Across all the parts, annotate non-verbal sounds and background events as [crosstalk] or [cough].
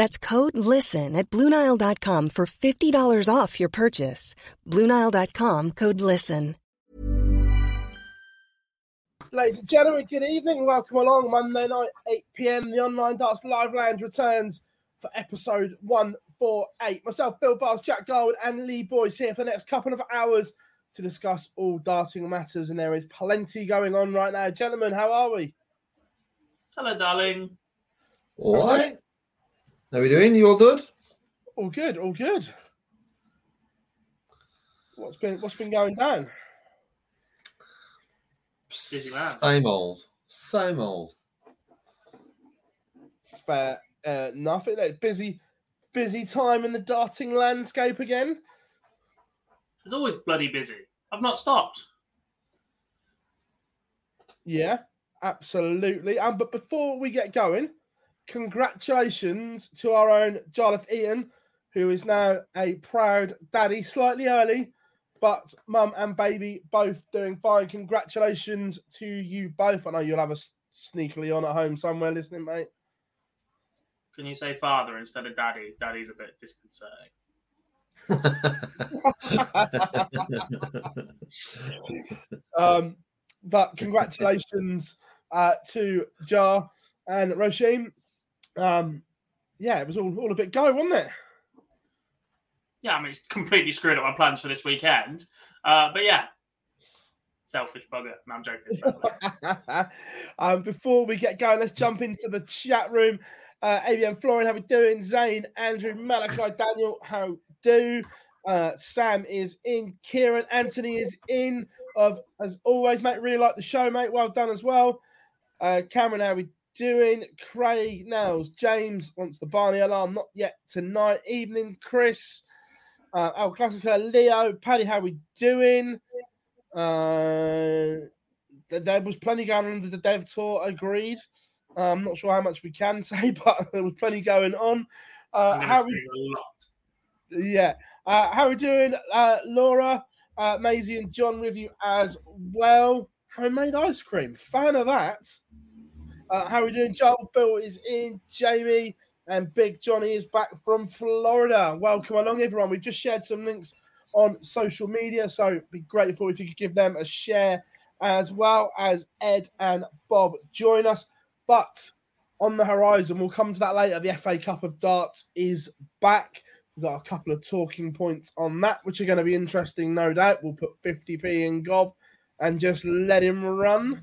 That's code LISTEN at Bluenile.com for $50 off your purchase. Bluenile.com code LISTEN. Ladies and gentlemen, good evening. Welcome along. Monday night, 8 pm. The Online Darts Live Lounge returns for episode 148. Myself, Phill Bars, Jack Gold, and Lee Boys here for the next couple of hours to discuss all darting matters. And there is plenty going on right now. Gentlemen, how are we? Hello, darling. All right. How are we doing? You all good? All good, all good. What's been what's been going down? Same old. Same old. Fair uh, nothing. Like, busy, busy time in the darting landscape again. It's always bloody busy. I've not stopped. Yeah, absolutely. And but before we get going, congratulations to our own Jarlath Eaton, who is now a proud daddy, slightly early, but mum and baby both doing fine. Congratulations to you both. I know you'll have us sneakily on at home somewhere listening, mate. Can you say father instead of daddy? Daddy's a bit disconcerting. [laughs] Um, but congratulations uh, to Jar and Roshim. Um, yeah, it was all, all a bit go, wasn't it? Yeah, I mean, it's completely screwed up my plans for this weekend. Uh, but yeah, selfish bugger. No, I'm joking. [laughs] um, before we get going, let's jump into the chat room. Uh, ABM Florian, how we doing? Zane, Andrew, Malachi, Daniel, how do? Uh, Sam is in. Kieran, Anthony is in. Of as always, mate. Really like the show, mate. Well done as well. Uh, Cameron, how we doing? Craig, Nails, James wants the Barney alarm. Not yet tonight. Evening, Chris. Uh, El Classica, Leo, Paddy, how we doing? Uh, there was plenty going on under the dev tour. Agreed. Uh, I'm not sure how much we can [laughs] say, but there was plenty going on. Uh, how we, yeah, uh, how are we doing, uh, Laura, uh, Maisie, and John with you as well. Homemade ice cream, fan of that. Uh, how we doing? Joel Bill is in. Jamie and Big Johnny is back from Florida. Welcome along, everyone. We've just shared some links on social media, so be grateful if you could give them a share as well as Ed and Bob join us. But on the horizon, we'll come to that later. The FA Cup of Darts is back. We've got a couple of talking points on that, which are going to be interesting, no doubt. We'll put 50p in Gob and just let him run.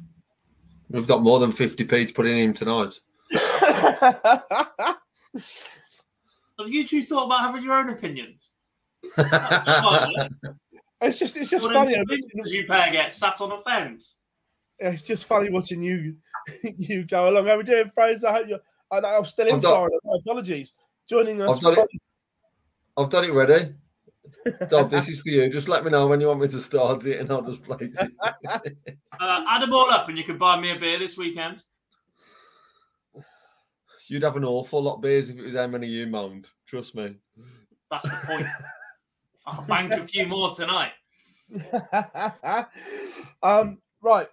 We've got more than 50p to put in him tonight. [laughs] Have you two thought about having your own opinions? [laughs] it's just it's just What funny. because you pair get sat on a fence. It's just funny watching you [laughs] you go along. How we doing, Fraser? I hope you're. I know I'm still in I've Florida. My apologies. Joining us. I've done it. I've done it ready. Dob, this is for you. Just let me know when you want me to start it and I'll just play it. [laughs] Uh, add them all up and you can buy me a beer this weekend. You'd have an awful lot of beers if it was how many you moaned. Trust me. That's the point. I'll bank a few more tonight. [laughs] um, right,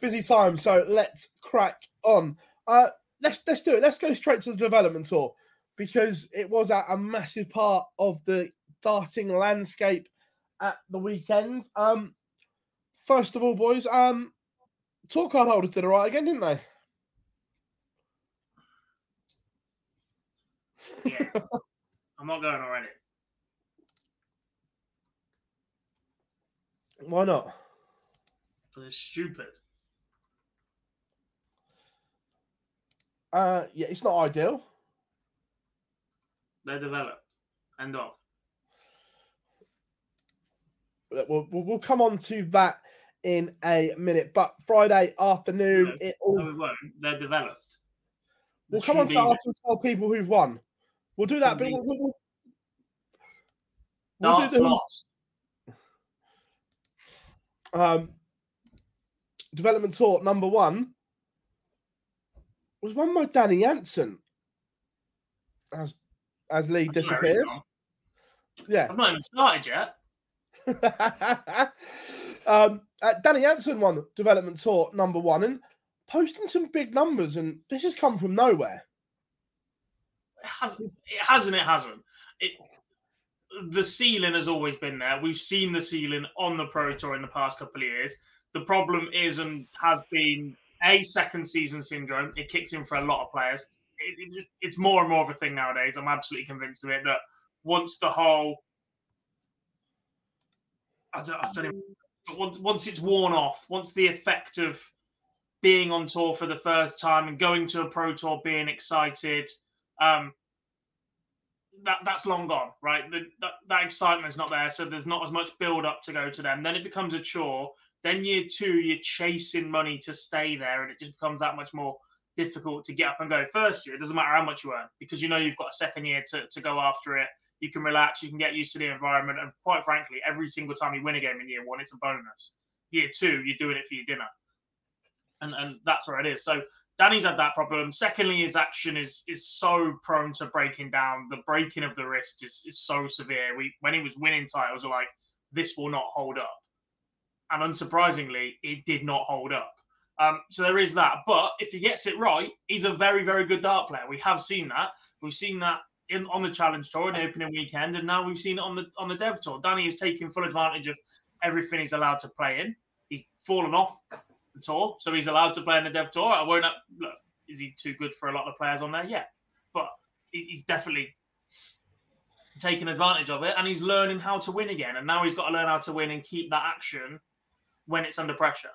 busy time, so let's crack on. Uh, let's let's do it. Let's go straight to the development tour because it was a, a massive part of the darting landscape at the weekend. Um, first of all, boys, um, tour card holders did all right again, didn't they? Yeah. [laughs] I'm not going already. Why not? Because it's stupid. Uh, yeah, it's not ideal. They're developed. End of. We'll, we'll, we'll come on to that in a minute. But Friday afternoon, No, it all... no, won't. they're developed. we'll come on to that after we tell people who've won. We'll do that, but we'll, we'll, we'll, we'll do the, um, development tour number one was won by Danny Jansen as as Lee I don't know where disappears. Yeah. I've not even started yet. [laughs] um, uh, Danny Jansen won development tour number one and posting some big numbers, and this has come from nowhere. It has. It has and it hasn't. It. The ceiling has always been there. We've seen the ceiling on the Pro Tour in the past couple of years. The problem is and has been a second season syndrome. It kicks in for a lot of players. It, it, it's more and more of a thing nowadays. I'm absolutely convinced of it. That once the whole, I don't, I don't even, but once once it's worn off, once the effect of being on tour for the first time and going to a pro tour, being excited, um, that that's long gone, right? The, that that excitement's not there, so there's not as much build up to go to them. Then it becomes a chore. Then year two, you're chasing money to stay there, and it just becomes that much more difficult to get up and go. First year, it doesn't matter how much you earn because you know you've got a second year to, to go after it. You can relax, you can get used to the environment, and quite frankly, every single time you win a game in year one, it's a bonus. Year two, you're doing it for your dinner, and and that's where it is. So Danny's had that problem. Secondly, his action is is so prone to breaking down. The breaking of the wrist is, is so severe. We when he was winning titles, we're like, this will not hold up. And unsurprisingly, it did not hold up. Um, so there is that. But if he gets it right, he's a very, very good dart player. We have seen that. We've seen that in on the challenge tour in the opening weekend, and now we've seen it on the on the dev tour. Danny is taking full advantage of everything he's allowed to play in. He's fallen off the tour, so he's allowed to play in the dev tour. I won't look. Is he too good for a lot of players on there? Yeah, but he's definitely taking advantage of it, and he's learning how to win again. And now he's got to learn how to win and keep that action when it's under pressure.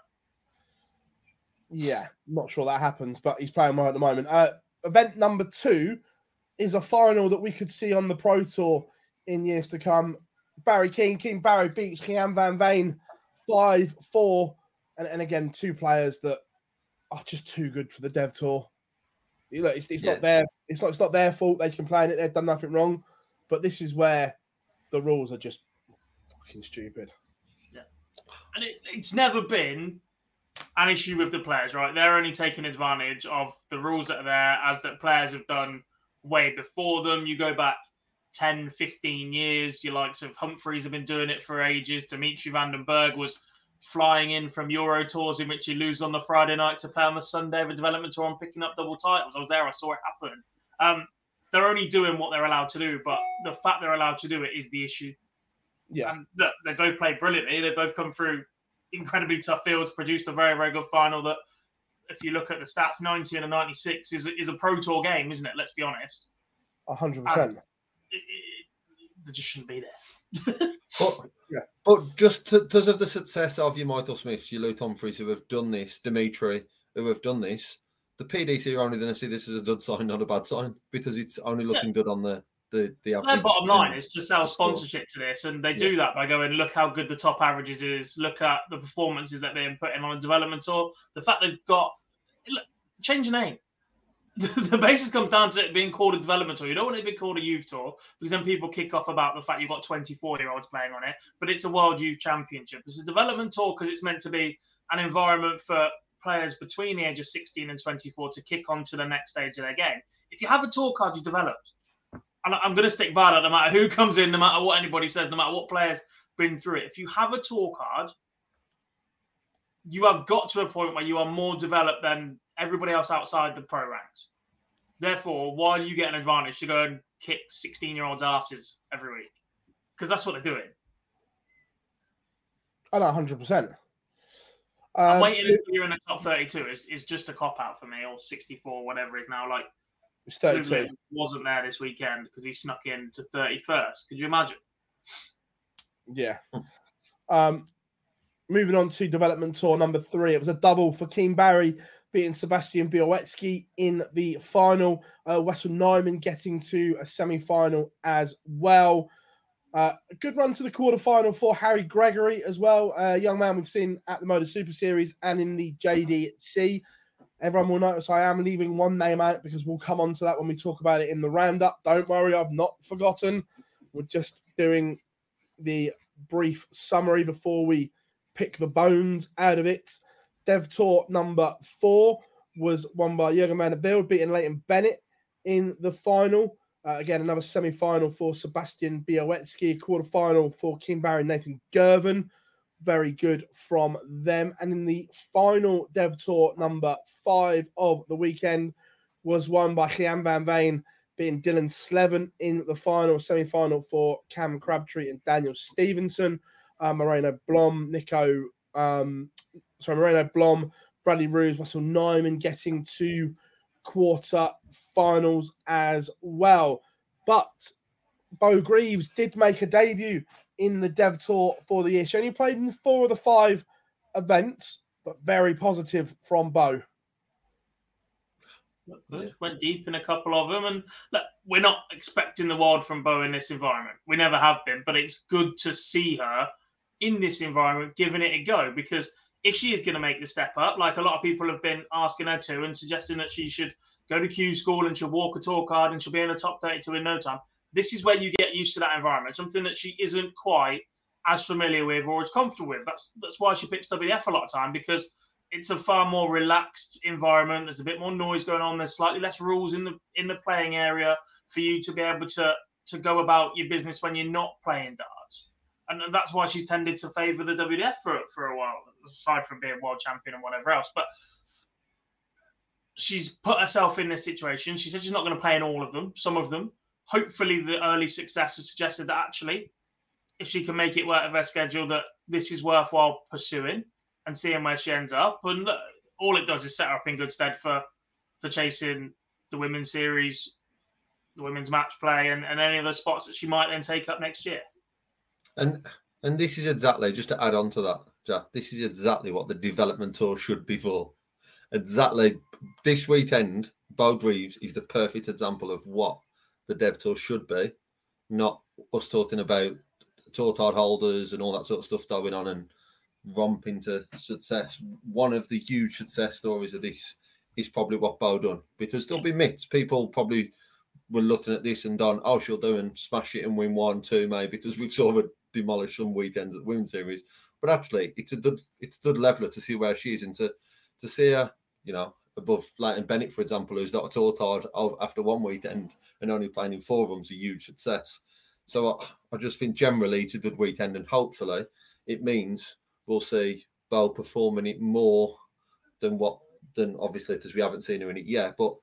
Yeah, not sure that happens, but he's playing well at the moment. Uh, event number two is a final that we could see on the Pro Tour in years to come. Barry King, Keane Barry beats Gian Van Veen 5 4. And, and again, two players that are just too good for the Dev Tour. You know, it's, it's Yeah. not their it's not it's not their fault. They can play in it. They've done nothing wrong. But this is where the rules are just fucking stupid. Yeah, and it, it's never been an issue with the players, right? They're only taking advantage of the rules that are there as that players have done way before them. You go back 10, 15 years, your likes of Humphreys have been doing it for ages. Dimitri Van den Bergh was flying in from Euro tours in which he loses on the Friday night to play on the Sunday of a development tour and picking up double titles. I was there, I saw it happen. Um, they're only doing what they're allowed to do, but the fact they're allowed to do it is the issue. Yeah. And look, they both played brilliantly. They both come through incredibly tough fields, produced a very, very good final that, if you look at the stats, 90 and a 96 is, is a Pro Tour game, isn't it? Let's be honest. hundred percent. It, it, they just shouldn't be there. [laughs] But, Yeah. but just to, because of the success of your Michael Smiths, your Luke Humphreys, who have done this, Dimitri, who have done this, the PDC are only going to see this as a good sign, not a bad sign, because it's only looking good on the the the Their bottom line is to sell sponsorship to this, and they do that by going, look how good the top averages is, look at the performances that they're putting on a development tour. The fact they've got, look, change the name. [laughs] the basis comes down to it being called a development tour. You don't want it to be called a youth tour because then people kick off about the fact you've got 24 year olds playing on it, but it's a world youth championship. It's a development tour because it's meant to be an environment for players between the age of 16 and 24 to kick on to the next stage of their game. If you have a tour card you developed, and I'm going to stick by that no matter who comes in, no matter what anybody says, no matter what players been through it. If you have a tour card, you have got to a point where you are more developed than everybody else outside the pro ranks. Therefore, why do you get an advantage to go and kick 16 year olds' asses every week? Because that's what they're doing. I know, 100%. I'm Um, waiting until you're in the top 32 is, is just a cop out for me, or 64, whatever it is now. Like, it's 32. Wasn't there this weekend because he snuck in to 31st. Could you imagine? Yeah. Um, moving on to development tour number three. It was a double for Keane Barry beating Sebastian Białecki in the final. Uh, Wessel Nijman getting to a semi final as well. Uh, a good run to the quarterfinal for Harry Gregory as well. A young man we've seen at the MODUS Super Series and in the JDC. Everyone will notice I am leaving one name out because we'll come on to that when we talk about it in the roundup. Don't worry, I've not forgotten. We're just doing the brief summary before we pick the bones out of it. Dev Tour number four was won by Jurjen Van der Velde, beating Leighton Bennett in the final. Uh, again, another semi final for Sebastian Białecki, quarter final for Keane Barry Nathan Girvan. Very good from them. And in the final Dev Tour number five of the weekend was won by Gian Van Veen, beating Dylan Slevin in the final, semi final for Cam Crabtree and Daniel Stevenson. Uh, Moreno Blom, Nico, um, sorry, Moreno Blom, Bradley Ruse, Wessel Nijman getting to quarter finals as well. But Bo Greaves did make a debut in the Dev Tour for the year. She only played in four of the five events, but very positive from Bo. Good. Went deep in a couple of them, and look, we're not expecting the world from Bo in this environment. We never have been, but it's good to see her in this environment, giving it a go. Because if she is going to make the step up, like a lot of people have been asking her to, and suggesting that she should go to Q school and she'll walk a tour card and she'll be in the top 32 in no time. This is where you get used to that environment, something that she isn't quite as familiar with or as comfortable with. That's that's why she picks WF a lot of time because it's a far more relaxed environment. There's a bit more noise going on. There's slightly less rules in the in the playing area for you to be able to to go about your business when you're not playing darts. And, and that's why she's tended to favour the WDF for for a while, aside from being world champion and whatever else. But she's put herself in this situation. She said she's not going to play in all of them, some of them. Hopefully, the early success has suggested that actually, if she can make it work of her schedule, that this is worthwhile pursuing and seeing where she ends up. And all it does is set her up in good stead for for chasing the women's series, the women's match play, and, and any of the spots that she might then take up next year. And and this is exactly just to add on to that, Jack. This is exactly what the development tour should be for. Exactly this weekend, Bo Greaves is the perfect example of what the dev tour should be, not us talking about tour card holders and all that sort of stuff going on and romping to success. One of the huge success stories of this is probably what Bo done because there'll be myths. People probably were looking at this and done, oh, she'll do and smash it and win one, two, maybe because we've sort of demolished some weekends at the Women's Series. But actually, it's a good, it's a good leveler to see where she is and to to see her, you know, above like and Bennett, for example, who's not a tour after one weekend and only playing in four of them's a huge success. So I, I just think generally it's a good weekend, and hopefully it means we'll see Bo performing it more than what than obviously because we haven't seen her in it yet. But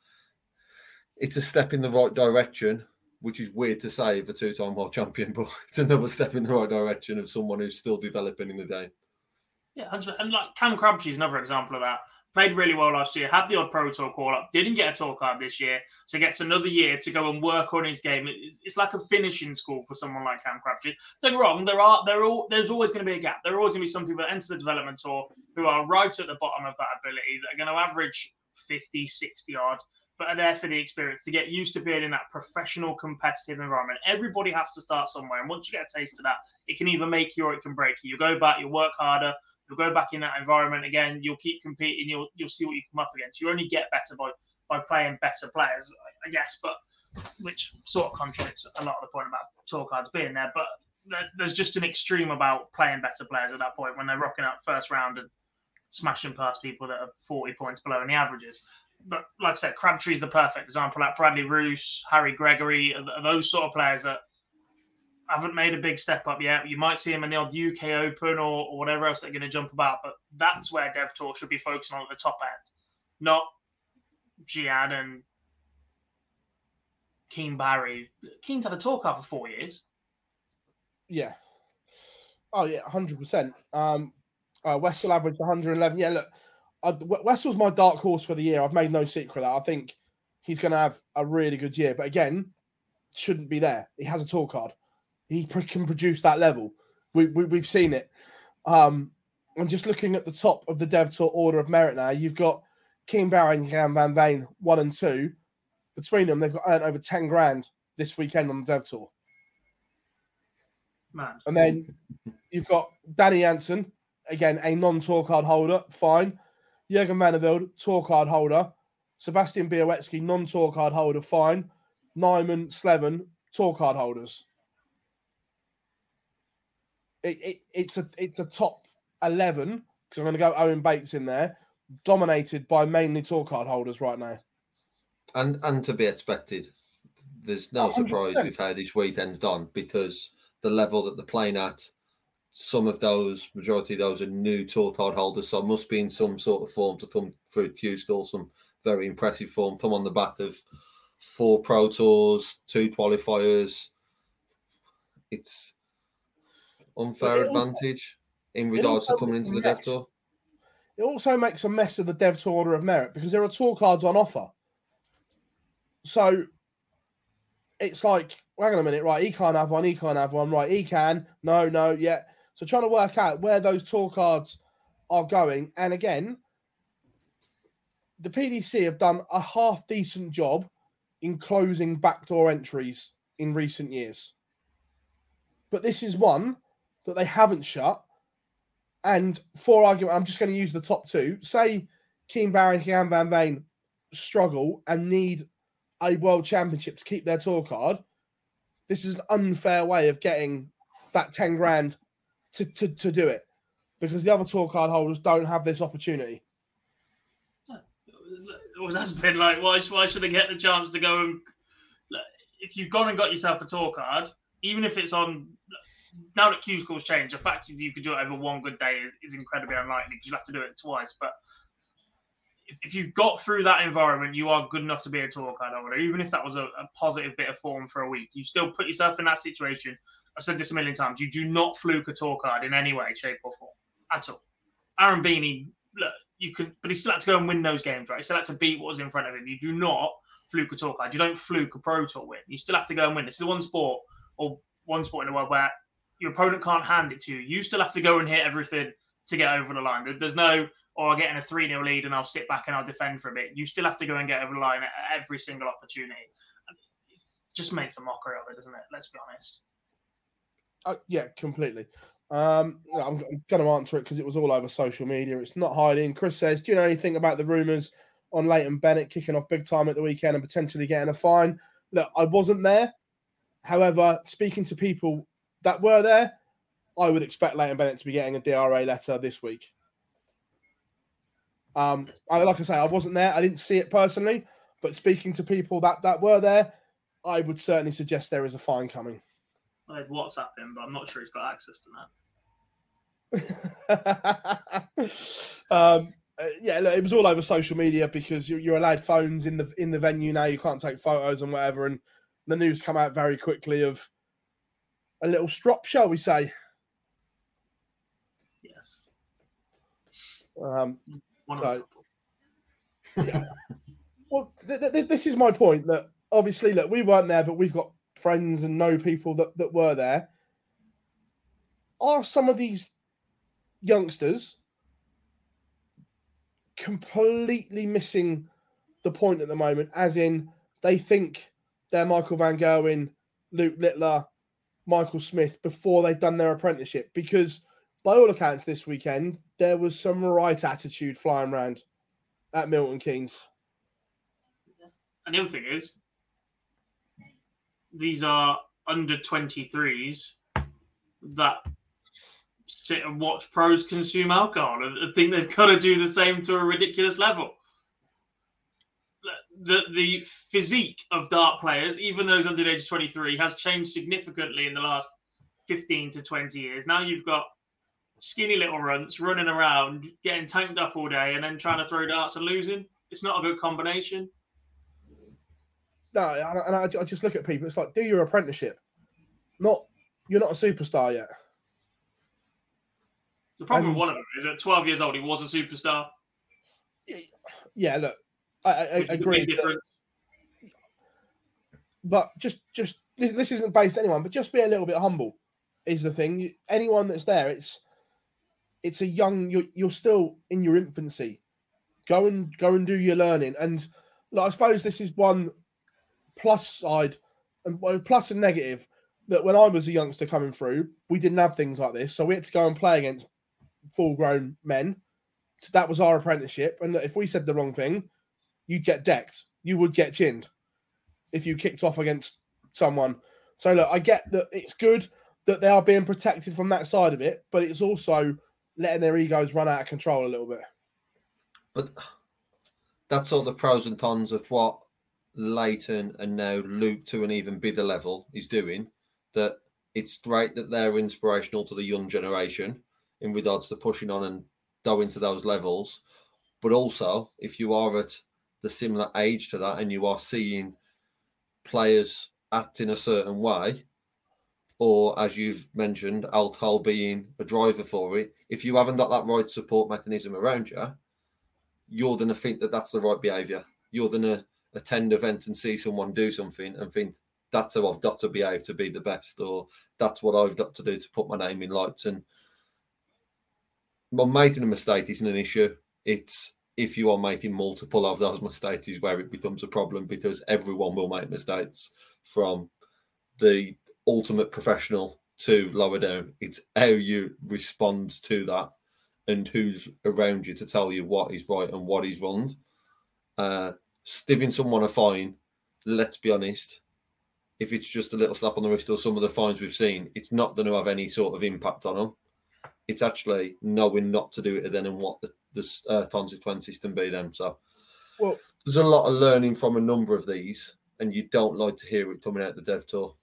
it's a step in the right direction, which is weird to say of a two-time world champion, [laughs] but it's another step in the right direction of someone who's still developing in the game. Yeah, and like Cam Crabtree's another example of that. Played really well last year, had the odd Pro Tour call up, didn't get a tour card this year, so gets another year to go and work on his game. It's like a finishing school for someone like Cam Crabtree. Don't get wrong, there are there are there's always going to be a gap. There are always going to be some people that enter the development tour who are right at the bottom of that ability that are going to average 50, 60 odd, but are there for the experience to get used to being in that professional, competitive environment. Everybody has to start somewhere, and once you get a taste of that, it can either make you or it can break you. You go back, you work harder, you'll go back in that environment again. You'll keep competing. You'll you'll see what you come up against. You only get better by by playing better players, I- guess. But which sort of contradicts a lot of the point about tour cards being there. But there- there's just an extreme about playing better players at that point when they're rocking up first round and smashing past people that are 40 points below in the averages. But like I said, Crabtree's the perfect example. Like Bradley Roos, Harry Gregory, those sort of players that haven't made a big step up yet. You might see him in the odd UK Open or, or whatever else they're going to jump about, but that's where Dev Tour should be focusing on at the top end, not Gian and Keane Barry. Keane's had a tour card for four years. Yeah. Oh yeah, hundred percent. Um, uh, Wessel averaged 111. Yeah, look, I, Wessel's my dark horse for the year. I've made no secret that I think he's going to have a really good year. But again, shouldn't be there. He has a tour card. He can produce that level. We, we have seen it. Um, and just looking at the top of the Dev Tour order of merit now, you've got Keane Barry and Gian Van Veen one and two. Between them, they've got earned over ten grand this weekend on the Dev Tour. Man. And then you've got Danny Jansen, again a non-tour card holder, fine. Jurjen Velde, tour card holder. Sebastian Białecki, non-tour card holder, fine. Nijman, Slevin, tour card holders. It, it, it's a it's a top eleven because I'm going to go Owen Bates in there, dominated by mainly tour card holders right now. And and to be expected, there's no 100%. surprise with how this weekend's done because the level that they're playing at, some of those majority of those are new tour card holders, so must be in some sort of form to come through Q School some very impressive form. Come on the back of four Pro Tours, two qualifiers. It's unfair advantage also, in regards to coming into the Dev Tour. It also makes a mess of the Dev Tour Order of Merit because there are tour cards on offer. So it's like, hang on a minute, right? He can't have one, he can't have one, right? He can, no, no, yeah. So trying to work out where those tour cards are going. And again, the PDC have done a half decent job in closing backdoor entries in recent years. But this is one that they haven't shut. And for argument, I'm just going to use the top two. Say Keane Barry and Gian Van Veen struggle and need a world championship to keep their tour card. This is an unfair way of getting that 10 grand to, to, to do it because the other tour card holders don't have this opportunity Well, that's been like, why, why should I get the chance to go and if you've gone and got yourself a tour card, even if it's on now that Q scores change, the fact that you could do it over one good day is, is incredibly unlikely because you have to do it twice. But if, if, you've got through that environment, you are good enough to be a tour card holder. Even if that was a, a positive bit of form for a week, you still put yourself in that situation. I've said this a million times. You do not fluke a tour card in any way, shape, or form at all. Aaron Beeney, look, you could, but he still had to go and win those games, right? He still had to beat what was in front of him. You do not fluke a tour card. You don't fluke a pro tour win. You still have to go and win. It's the one sport or one sport in the world where your opponent can't hand it to you. You still have to go and hit everything to get over the line. There's no, or oh, getting a 3 0 lead and I'll sit back and I'll defend for a bit. You still have to go and get over the line at every single opportunity. It just makes a mockery of it, doesn't it? Let's be honest. Uh, yeah, completely. Um, I'm, I'm going to answer it because it was all over social media. It's not hiding. Chris says, "Do you know anything about the rumours on Leighton Bennett kicking off big time at the weekend and potentially getting a fine?" Look, I wasn't there. However, speaking to people that were there, I would expect Leighton Bennett to be getting a DRA letter this week. Um, I, like I say, I wasn't there. I didn't see it personally, but speaking to people that that were there, I would certainly suggest there is a fine coming. I've WhatsApp him, but I'm not sure he's got access to that. [laughs] um, uh, yeah, look, it was all over social media because you're, you're, allowed phones in the in the venue now. You can't take photos and whatever, and the news come out very quickly of a little strop, shall we say? Yes. Um, so, yeah. well, th- th- this is my point. That obviously, look, we weren't there, but we've got friends and know people that that were there. Are some of these youngsters completely missing the point at the moment, as in they think they're Michael Van Gerwen, Luke Littler, Michael Smith before they've done their apprenticeship. Because by all accounts, this weekend there was some right attitude flying around at Milton Keynes. And the other thing is, these are under 23s that sit and watch pros consume alcohol and think they've got to do the same to a ridiculous level. The the physique of dart players, even those under the age of 23, has changed significantly in the last 15 to 20 years. Now you've got skinny little runts running around, getting tanked up all day, and then trying to throw darts and losing. It's not a good combination. No, and I, I just look at people. It's like do your apprenticeship. Not you're not a superstar yet. The problem And- with one of them is at 12 years old, he was a superstar. Yeah, look, I, I, I which is a big agree. that- but just just this, isn't based on anyone, but just be a little bit humble is the thing. Anyone that's there, it's it's a young. You're you're still in your infancy. Go and go and do your learning, and like, I suppose this is one plus side and well, plus and negative that when I was a youngster coming through, we didn't have things like this, so we had to go and play against full grown men. So that was our apprenticeship, and if we said the wrong thing, you'd get decked. You would get chinned if you kicked off against someone. So look, I get that it's good that they are being protected from that side of it, but it's also letting their egos run out of control a little bit. But that's all the pros and cons of what Leighton and now Luke to an even bigger level is doing. That it's great that they're inspirational to the young generation in regards to pushing on and going to those levels. But also, if you are at the similar age to that and you are seeing players act in a certain way, or as you've mentioned, alcohol being a driver for it, if you haven't got that right support mechanism around you, you're going to think that that's the right behavior. You're going to attend event and see someone do something and think that's how I've got to behave to be the best, or that's what I've got to do to put my name in lights. And well, making a mistake isn't an issue. It's if you are making multiple of those mistakes is where it becomes a problem because everyone will make mistakes from the ultimate professional to lower down. It's how you respond to that and who's around you to tell you what is right and what is wrong. Uh, giving someone a fine, let's be honest, if it's just a little slap on the wrist or some of the fines we've seen, it's not going to have any sort of impact on them. It's actually knowing not to do it then and what the, the uh, consequences can be them. So Well, there's a lot of learning from a number of these, and you don't like to hear it coming out the dev tour.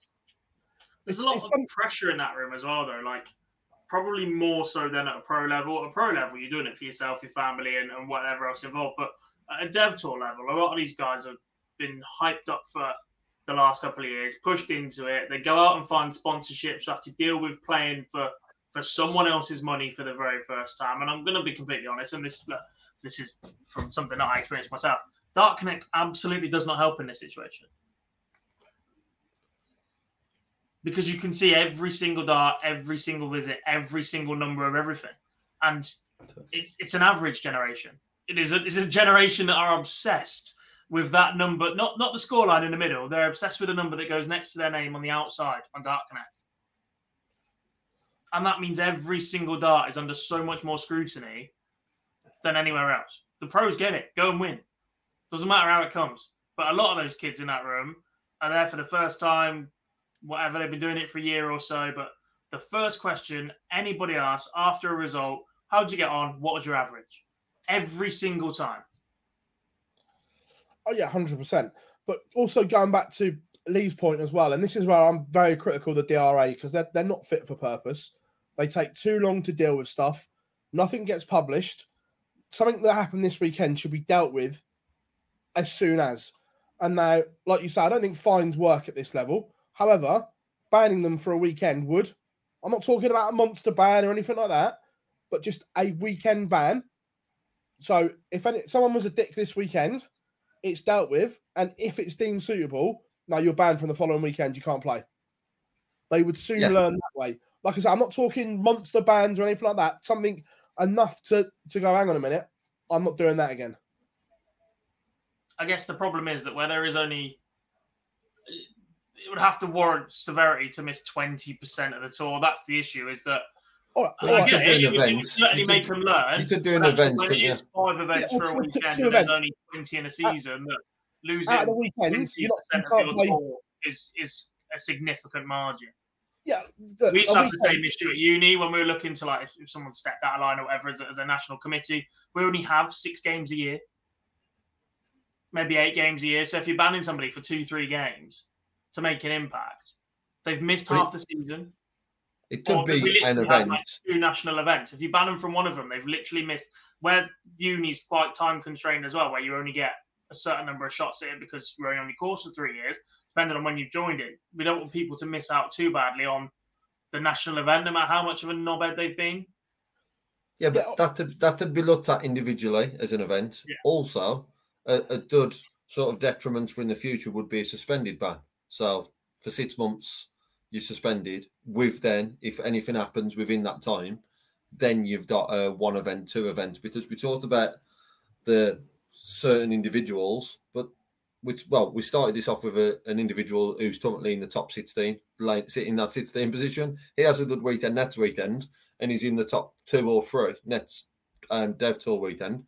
There's a lot of pressure in that room as well, though. Like, probably more so than at a pro level. At a pro level, you're doing it for yourself, your family, and, and whatever else involved. But at a dev tour level, a lot of these guys have been hyped up for the last couple of years, pushed into it. They go out and find sponsorships, have to deal with playing for for someone else's money for the very first time. And I'm going to be completely honest, and this this is from something that I experienced myself. DartConnect absolutely does not help in this situation. Because you can see every single dart, every single visit, every single number of everything. And it's it's an average generation. It is a, it's a generation that are obsessed with that number, not not the scoreline in the middle. They're obsessed with the number that goes next to their name on the outside on DartConnect. And that means every single dart is under so much more scrutiny than anywhere else. The pros get it. Go and win. Doesn't matter how it comes. But a lot of those kids in that room are there for the first time, whatever, they've been doing it for a year or so. But the first question anybody asks after a result, how'd you get on? What was your average? Every single time. Oh yeah, hundred percent. But also going back to Lee's point as well, and this is where I'm very critical of the DRA because they're they're not fit for purpose. They take too long to deal with stuff. Nothing gets published. Something that happened this weekend should be dealt with as soon as. And now, like you say, I don't think fines work at this level. However, banning them for a weekend would. I'm not talking about a monster ban or anything like that, but just a weekend ban. So if any, someone was a dick this weekend, it's dealt with, and if it's deemed suitable, now you're banned from the following weekend. You can't play. They would soon Yeah. learn that way. Like I said, I'm not talking monster bands or anything like that. Something enough to to go. Hang on a minute, I'm not doing that again. I guess the problem is that where there is only it would have to warrant severity to miss 20% of the tour. That's the issue, is that All right, Well, all I right. could do it, an you, you event. certainly You could- make them learn. You could do an event, when couldn't it you? is five events Yeah, for a well, two- weekend two and there's events. only 20 in a season, that losing Out of the weekend, 20% you're not, you of can't your play. tour is, is a significant margin. Yeah, look, We used to have the same issue at uni when we were looking to like if, if someone stepped out of line or whatever as a, as a national committee. We only have six games a year, maybe eight games a year. So if you're banning somebody for two, three games to make an impact, they've missed But half the season. It could Or be an event. like, two national events. If you ban them from one of them, they've literally missed. Where uni's quite time constrained as well, where you only get a certain number of shots in because you're only on your course for three years, depending on when you've joined it. We don't want people to miss out too badly on the national event, no matter how much of a knobhead they've been. Yeah, but Yeah. that that would be looked at individually as an event. Yeah. Also, a, a good sort of detriment for in the future would be a suspended ban. So for six months, you're suspended. With then, if anything happens within that time, then you've got a one event, two event. Because we talked about the certain individuals, but which well, we started this off with a, an individual who's currently in the top 16, like sitting in that 16 position. He has a good weekend next weekend, and he's in the top two or three next um, Dev Tour weekend.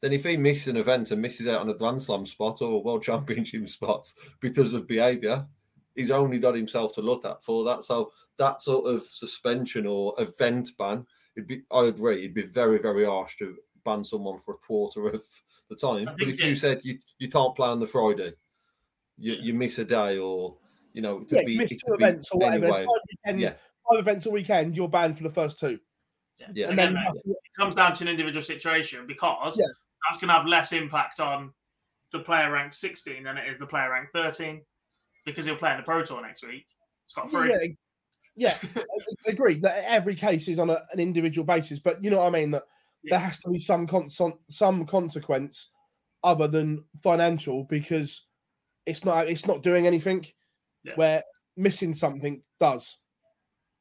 Then if he misses an event and misses out on a Grand Slam spot or a World [laughs] Championship spot because of behaviour, he's only got himself to look at for that. So that sort of suspension or event ban, it'd be I agree, it'd be very, very harsh to ban someone for a quarter of the time. I But think if you said you, you can't play on the Friday, you, you miss a day or you know, it could Yeah, be, miss two be events or whatever. anyway. Five, weekends, Yeah. five events a weekend, you're banned for the first two. Yeah. And then Again, you have it comes down to an individual situation because Yeah. that's going to have less impact on the player ranked 16 than it is the player ranked 13 because he'll play in the Pro Tour next week. Scot free. Yeah, yeah, [laughs] I- I agree that every case is on a, an individual basis, but you know what I mean. That Yeah. There has to be some con- some some consequence other than financial because it's not it's not doing anything. Yeah. Where missing something does.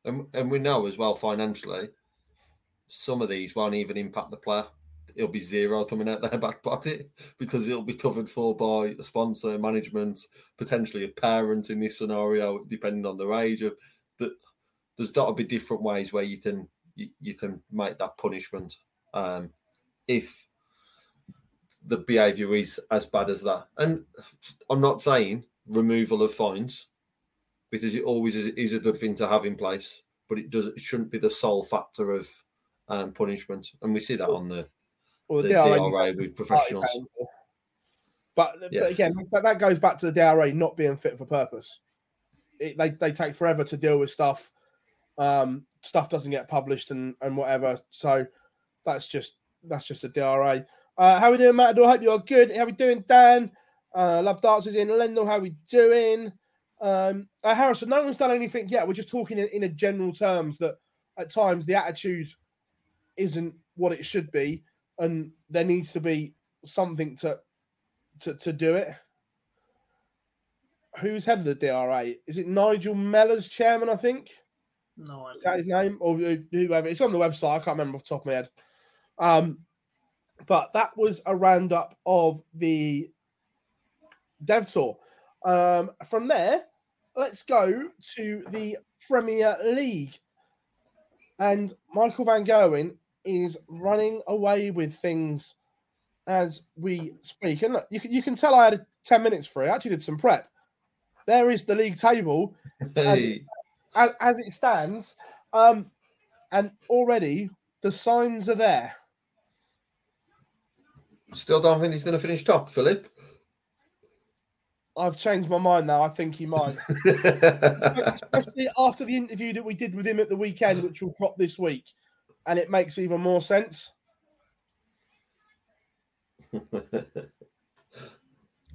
And, and we know as well financially, some of these won't even impact the player. It'll be zero coming out their back pocket because it'll be covered for by a sponsor, management, potentially a parent in this scenario, depending on their age. Of that, there's got to be different ways where you can you, you can make that punishment um, if the behaviour is as bad as that. And I'm not saying removal of fines because it always is, is a good thing to have in place, but it does it shouldn't be the sole factor of um, punishment, and we see that on the, Or the the DRA DRA with professionals. But, Yeah. but again, that, that goes back to the DRA not being fit for purpose. It, they they take forever to deal with stuff. Um, stuff doesn't get published and and whatever. So that's just that's just a DRA. Uh, how we doing, Matt? I hope you're good. How we doing, Dan? Uh, Love Darts is in. Lendl, how we doing? Um, uh, Harrison, no one's done anything yet. We're just talking in, in a general terms that at times the attitude isn't what it should be, and there needs to be something to to, to do it. Who's head of the DRA? Is it Nigel Mellors, chairman? I think No is that his name or whoever. It's on the website. I can't remember off the top of my head. Um, but that was a roundup of the Dev Tour. Um, from there, let's go to the Premier League. And Michael Van Gerwen is running away with things as we speak. And look, you can, you can tell I had 10 minutes free. I actually did some prep. There is the league table as, it, as, as it stands. Um, and already the signs are there. Still don't think he's going to finish top, Philip. I've changed my mind now. I think he might. [laughs] Especially after the interview that we did with him at the weekend, which will drop this week. And it makes even more sense. [laughs]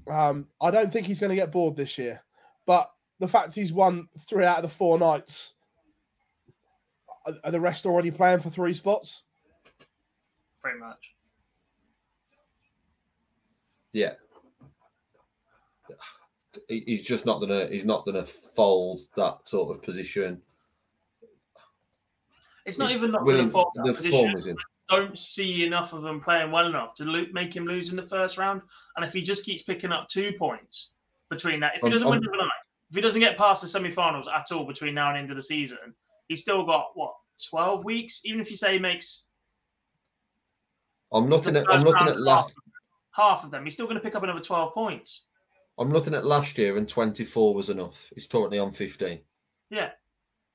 Um, I don't think he's going to get bored this year. But the fact he's won three out of the four nights, are, are the rest already playing for three spots? Pretty much. Yeah. He's just not gonna. He's not gonna fold that sort of position. It's not even not Willing- going to fall the that position. in. don't see enough of them playing well enough to lo- make him lose in the first round. And if he just keeps picking up two points between that, if he Um, doesn't um, win tonight, if he doesn't get past the semi-finals at all between now and end of the season, he's still got what twelve weeks. Even if you say he makes I'm the looking at. I'm looking at last. Half of them, he's still going to pick up another twelve points. I'm looking at last year, and 24 was enough. He's currently on 15. Yeah.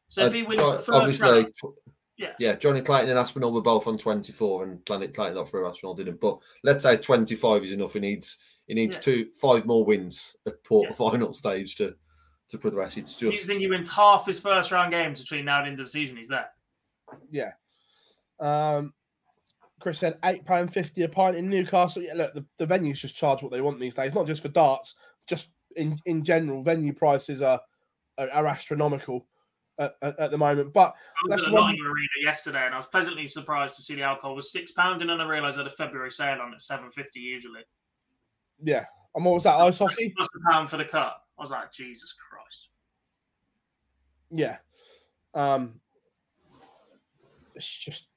So if Uh, he wins so the first obviously, round, tw- Yeah. yeah. Johnny Clayton and Aspinall were both on 24, and Planet Clayton not through Aspinall didn't. But let's say 25 is enough. He needs he needs Yeah. two five more wins at quarter final [laughs] stage to to progress. It's Do you think he wins half his first round games between now and end of the season? He's there. Yeah. Um, Chris said eight pound fifty a pint in Newcastle. Yeah, look, the, the venues just charge what they want these days, not just for darts, just in in general. Venue prices are are, are astronomical at, at, at the moment. But I was at the one- Nottingham Arena yesterday, and I was pleasantly surprised to see the alcohol was six pound, and then I realised I had a February sale on at seven fifty usually. yeah, and what was that ice hockey? Plus a pound for the cup. I was like, Jesus Christ. Yeah. Um, it's just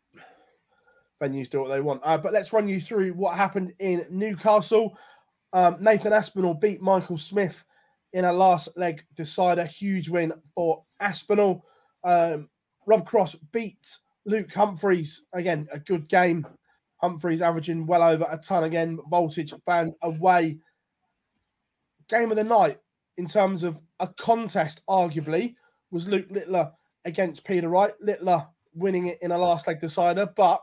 venues do what they want. Uh, but let's run you through what happened in Newcastle. Um, Nathan Aspinall beat Michael Smith in a last leg decider. Huge win for Aspinall. Um, Rob Cross beat Luke Humphries. Again, a good game. Humphries averaging well over a ton again. Voltage found away. Game of the night in terms of a contest, arguably, was Luke Littler against Peter Wright. Littler winning it in a last leg decider, but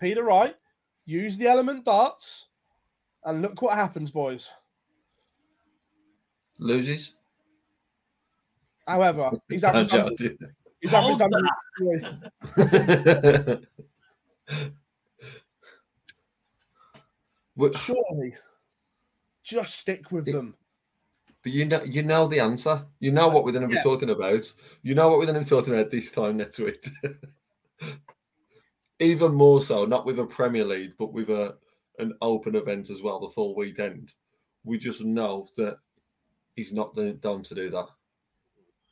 Peter Wright use the element darts, and look what happens, boys. loses. However, he's [laughs] I'm averaged, under- joking. he's averaged Hold under- Which- [laughs] surely just stick with It- them. But you know, you know the answer. You know what we're going to be Yeah. talking about. You know what we're going to be talking about this time next week. [laughs] Even more so, not with a Premier League, but with a an open event as well, the full weekend. We just know that he's not the- done to do that.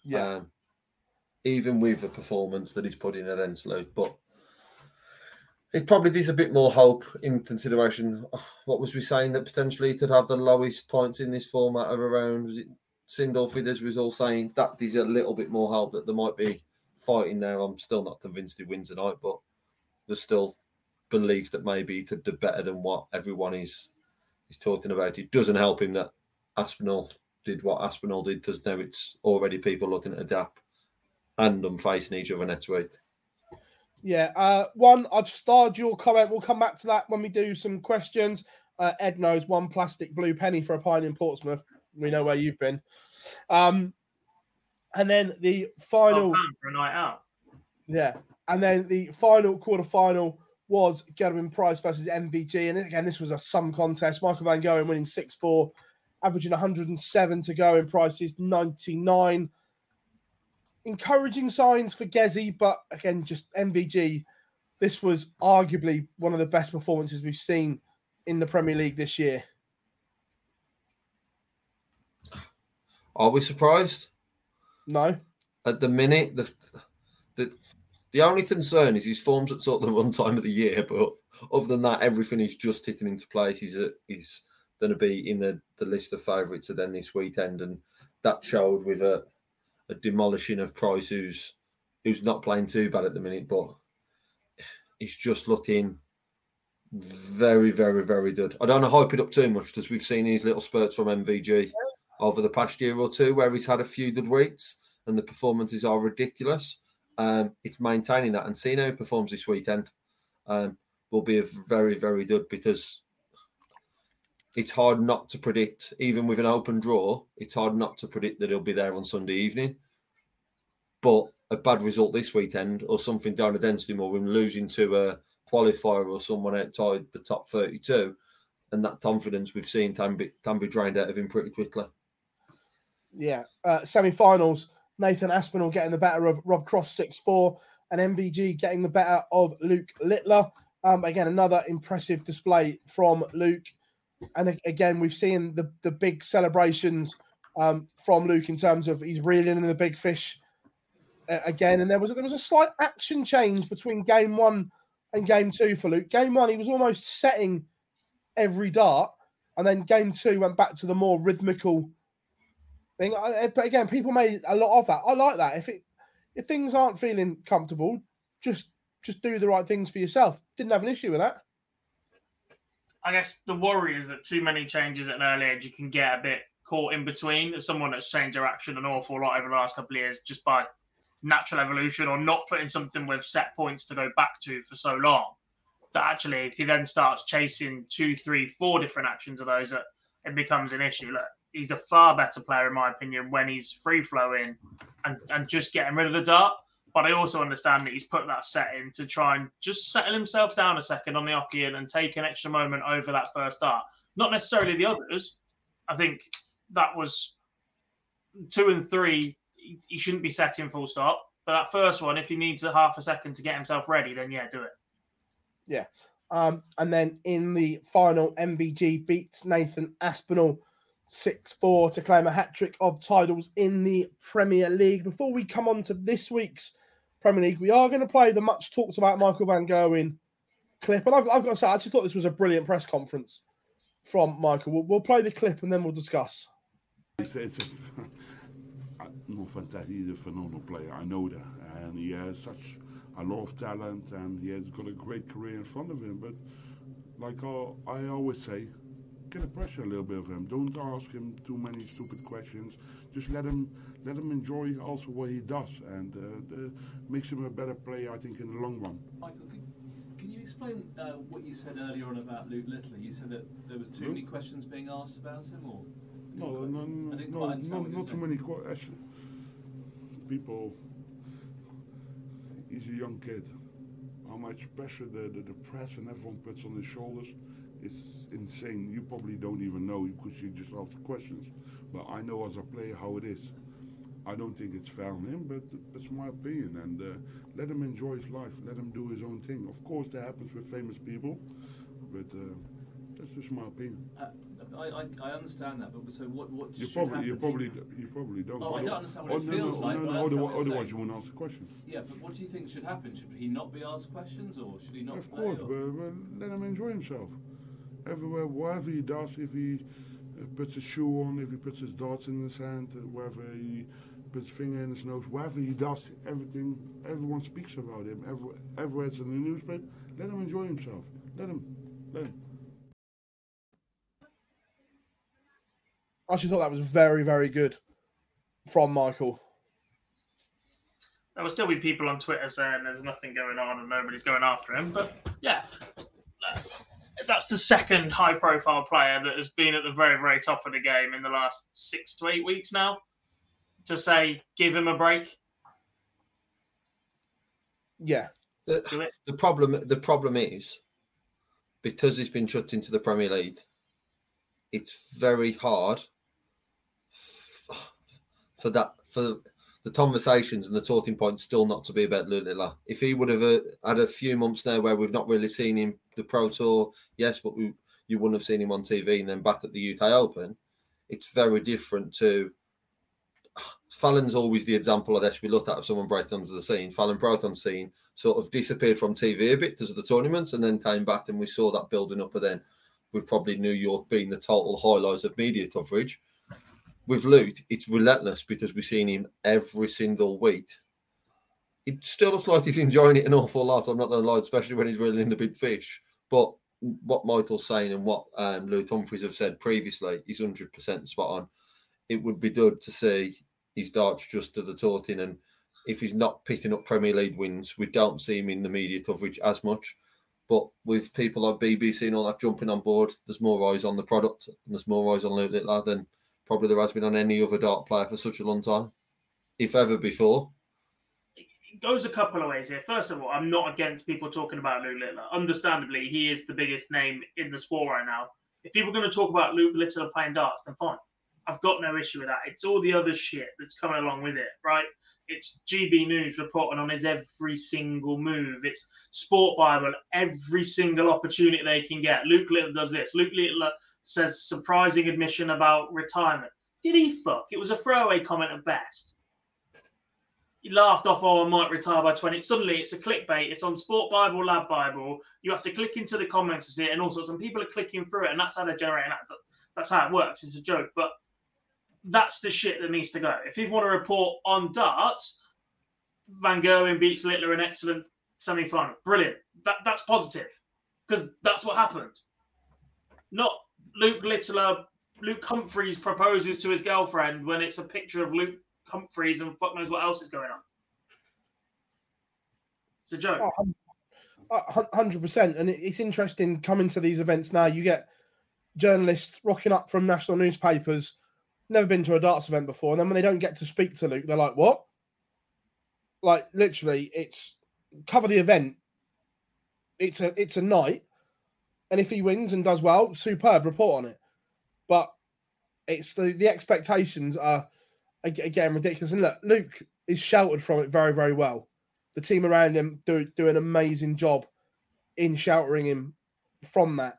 Yeah, Um, even with the performance that he's put in at Luke, but it probably gives a bit more hope in consideration. [sighs] What was we saying that potentially to have the lowest points in this format of around was it as we was all saying, that gives a little bit more hope that there might be fighting there. I'm still not convinced he wins tonight, but there's still belief that maybe he could do better than what everyone is is talking about. It doesn't help him that Aspinall did what Aspinall did because now it's already people looking at Adapt and them facing each other next week. yeah. Uh, one, I've starred your comment. We'll come back to that when we do some questions. Uh, Ed knows one plastic blue penny for a pint in Portsmouth. We know where you've been. Um, and then the final. £12 for a night out. Yeah. And then the final quarter final was Gerwyn Price versus MVG. And again, this was a sum contest. Michael Van Gerwen winning 6 4, averaging 107 to go in prices 99. Encouraging signs for Gezi, but again, just MVG. This was arguably one of the best performances we've seen in the Premier League this year. Are we surprised? No? At the minute, the the the only concern is his form's at sort of the run time of the year, but other than that, everything is just hitting into place. He's a, he's going to be in the, the list of favourites then this weekend, and that showed with a, a demolishing of Price, who's who's not playing too bad at the minute, but he's just looking very, very, very good. I don't want to hype it up too much because we've seen these little spurts from MVG over the past year or two where he's had a few good weeks and the performances are ridiculous. Um, it's maintaining that and seeing how he performs this weekend um, will be a very, very good because it's hard not to predict, even with an open draw, it's hard not to predict that he'll be there on Sunday evening. But a bad result this weekend or something down against him or him losing to a qualifier or someone outside the top 32 and that confidence we've seen can be, can be drained out of him pretty quickly. Yeah. Uh, Semi finals, Nathan Aspinall getting the better of Rob Cross 6 4, and MVG getting the better of Luke Littler. Um, again, another impressive display from Luke. And again, we've seen the, the big celebrations um, from Luke in terms of he's reeling in the big fish uh, again. And there was there was a slight action change between game one and game two for Luke. Game one, he was almost setting every dart, and then game two went back to the more rhythmical thing. But again, people made a lot of that. I like that. If it if things aren't feeling comfortable, just just do the right things for yourself. Didn't have an issue with that. I guess the worry is that too many changes at an early age, you can get a bit caught in between. As someone that's changed their action an awful lot over the last couple of years, just by natural evolution or not putting something with set points to go back to for so long, that actually, if he then starts chasing two, three, four different actions of those, it becomes an issue. Look, he's a far better player in my opinion when he's free flowing and, and just getting rid of the dart. But I also understand that he's put that set in to try and just settle himself down a second on the hockey and, and take an extra moment over that first dart. Not necessarily the others. I think that was two and three. He, shouldn't be setting full stop. But that first one, if he needs a half a second to get himself ready, then yeah, do it. Yeah. Um, and then in the final, MVG beats Nathan Aspinall 6 4 to claim a hat trick of titles in the Premier League. Before we come on to this week's Premier League, we are going to play the much talked about Michael Van Gerwen clip. And I've, I've got to say, I just thought this was a brilliant press conference from Michael. We'll, we'll play the clip and then we'll discuss. It's, it's a, [laughs] no, fantastic. He's a phenomenal player. I know that. And he has such a lot of talent and he has got a great career in front of him. But like I always say, the pressure a little bit of him. Don't ask him too many stupid questions. Just let him let him enjoy also what he does, and uh, makes him a better player, I think, in the long run. Michael, can, can you explain uh, what you said earlier on about Luke Littler? You said that there were too Luke? many questions being asked about him, or no, no, no, no, no not too many questions. People, he's a young kid. How much pressure the, the, the press and everyone puts on his shoulders is insane. You probably don't even know because you just ask questions. But I know as a player how it is. I don't think it's fair on him, but that's my opinion. And uh, let him enjoy his life. Let him do his own thing. Of course, that happens with famous people, but uh, that's just my opinion. Uh, I, I, I, understand that, but so what? What you probably you probably you probably don't. Oh, I don't understand what oh, it feels no, like. No, no, otherwise, otherwise you won't ask the question. Yeah, but what do you think should happen? Should he not be asked questions, or should he not? Of course, but, but let him enjoy himself everywhere, whatever he does, if he uh, puts a shoe on, if he puts his darts in his hand, uh, whether he puts his finger in his nose, whatever he does, everything, everyone speaks about him. Every, everywhere it's in the newspaper. Let him enjoy himself. Let him. Let him. I actually thought that was very, very good from Michael. There will still be people on Twitter saying there's nothing going on and nobody's going after him, but yeah, that's the second high profile player that has been at the very, very top of the game in the last six to eight weeks now. To say, give him a break. Yeah. The, the problem the problem is because he's been shut into the Premier League, it's very hard for that for the conversations and the talking points still not to be about Lula. If he would have uh, had a few months there where we've not really seen him the Pro Tour, yes, but we, you wouldn't have seen him on TV and then back at the UK Open. It's very different to. [sighs] Fallon's always the example this. We looked at of someone breaking onto the scene. Fallon broke on scene, sort of disappeared from TV a bit because of the tournaments, and then came back, and we saw that building up. And then, with probably New York being the total highlights of media coverage, with Luke, it's relentless because we've seen him every single week. It still looks like he's enjoying it an awful lot. I'm not going to lie, especially when he's reeling in the big fish. But what Michael's saying and what um, Luke Humphries have said previously is 100% spot on. It would be good to see his darts just to the torting. And if he's not picking up Premier League wins, we don't see him in the media coverage as much. But with people like BBC and all that jumping on board, there's more eyes on the product and there's more eyes on Luke Littler than probably there has been on any other dart player for such a long time, if ever before. It goes a couple of ways here. First of all, I'm not against people talking about Luke Littler. Understandably, he is the biggest name in the sport right now. If people are going to talk about Luke Littler playing darts, then fine. I've got no issue with that. It's all the other shit that's coming along with it, right? It's GB News reporting on his every single move. It's Sport Bible every single opportunity they can get. Luke Littler does this. Luke Littler says surprising admission about retirement. Did he fuck? It was a throwaway comment at best. He laughed off, oh, I might retire by 20. Suddenly it's a clickbait. It's on Sport Bible, Lab Bible. You have to click into the comments to see it and all sorts. And people are clicking through it, and that's how they're generating that. That's how it works. It's a joke. But that's the shit that needs to go. If you want to report on darts, Van Gerwen beats Littler in excellent semi final. Brilliant. That, that's positive because that's what happened. Not Luke Littler, Luke Humphries proposes to his girlfriend when it's a picture of Luke Humphries and fuck knows what else is going on. It's a joke. Oh, uh, hundred percent, and it's interesting coming to these events now. You get journalists rocking up from national newspapers never been to a darts event before, and then when they don't get to speak to Luke, they're like, "What?" Like literally, it's cover the event. It's a it's a night, and if he wins and does well, superb. Report on it. But it's the the expectations are again ridiculous. And look, Luke is sheltered from it very very well. The team around him do do an amazing job in sheltering him from that.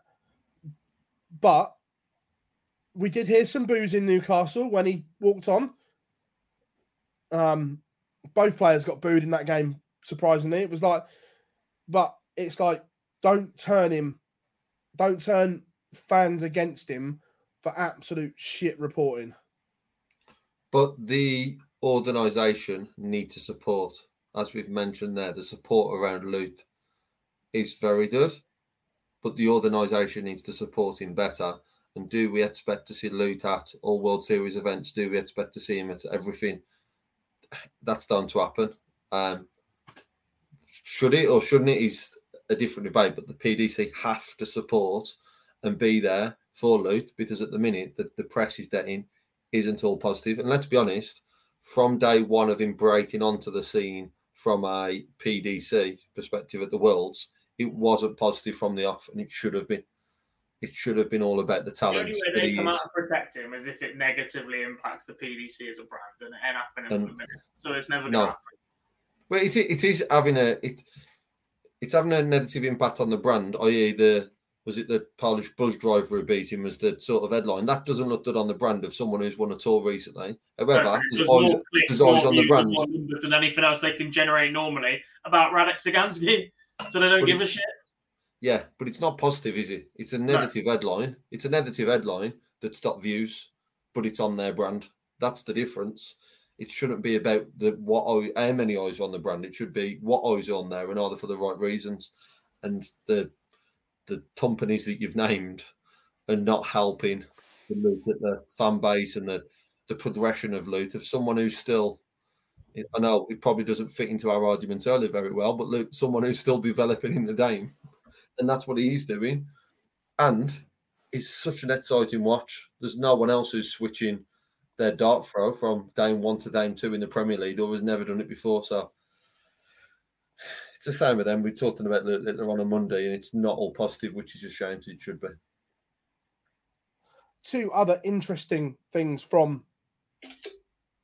But we did hear some boos in Newcastle when he walked on. Um, both players got booed in that game. Surprisingly, it was like, but it's like, don't turn him, don't turn fans against him for absolute shit reporting. But the organisation need to support, as we've mentioned there, the support around Luke is very good, but the organisation needs to support him better. And do we expect to see Luke at all World Series events? Do we expect to see him at everything? That's down to happen. Um, should it or shouldn't it is a different debate, but the PDC have to support and be there for Luke because at the minute the, the press is getting isn't all positive. And let's be honest, from day one of him breaking onto the scene from a PDC perspective at the Worlds, it wasn't positive from the off, and it should have been. It should have been all about the The talent. only way they come out and protect him is if it negatively impacts the PDC as a brand, and it ain't happening Um, the. So it's never going to happen. Well, it, it is having a it, it's having a negative impact on the brand, i.e., the was it the Polish buzz driver who beat him as the sort of headline. That doesn't look good on the brand of someone who's won a tour recently. However, There's there's always, clicks, there's always on the brand. than anything else they can generate normally about Radek Szaganski. [laughs] So they don't But give a shit. Yeah, but it's not positive, is it? It's a negative headline. It's a negative headline that's got views, but it's on their brand. That's the difference. It shouldn't be about the what how many eyes on the brand. It should be what eyes on there and are they for the right reasons. And the the companies that you've named are not helping the at the fan base and the the progression of loot of someone who's still I know it probably doesn't fit into our argument earlier very well, but look, someone who's still developing in the game and that's what he's doing. And it's such an exciting watch. There's no one else who's switching their dart throw from down one to down two in the Premier League has never done it before. So it's the same with them. We talked about later on a Monday, and it's not all positive, which is a shame. It should be. two other interesting things from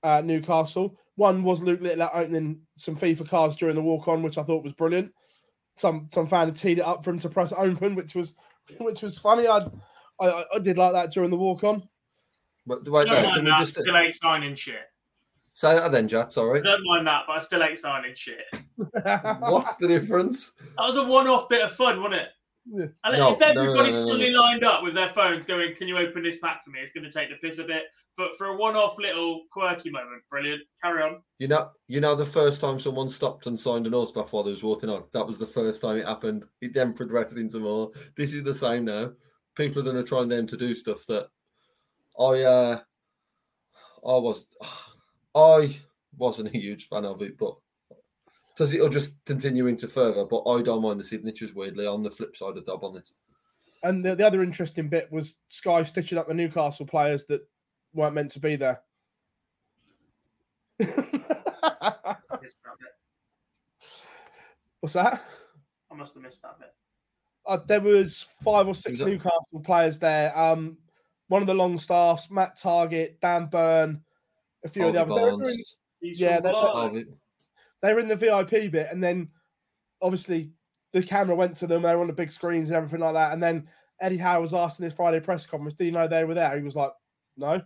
uh, Newcastle. One was Luke Littler opening some FIFA cards during the walk on, which I thought was brilliant. Some some fan had teed it up for him to press open, which was [laughs] which was funny. I I, I did like that during the walk on. But wait, I don't mind we that. just Still ain't signing shit. say that then, Jat? I Sorry. don't mind that, but I still ain't signing shit. [laughs] What's the difference? That was a one-off bit of fun, wasn't it? Yeah. And No, if no, no, everybody's no, no, suddenly no. lined up with their phones going, Can you open this pack for me? It's going to take the piss a bit. But for a one off little quirky moment, brilliant. Carry on. You know, you know, the first time someone stopped and signed an autograph while they was walking on, that was the first time it happened. It then progressed into more. This is the same now. People are going to try and them to do stuff that I, uh, I was, I wasn't a huge fan of it, but does it'll just continue into further. But I don't mind the signatures. Weirdly, on the flip side of Dob on this. And the, the other interesting bit was Sky stitching up the Newcastle players that weren't meant to be there. I missed that bit. What's that? I must have missed that bit. Uh, there was five or six Newcastle players there. Um, one of the Longstaffs, Matt Targett, Dan Burn, a few of the Harvey others. They were, Barnes, in, Yeah, from that- Glasgow. Harvey- they were in the VIP bit, and then obviously the camera went to them. They were on the big screens and everything like that. And then Eddie Howe was asked in his Friday press conference, "Do you know they were there?" He was like, "No."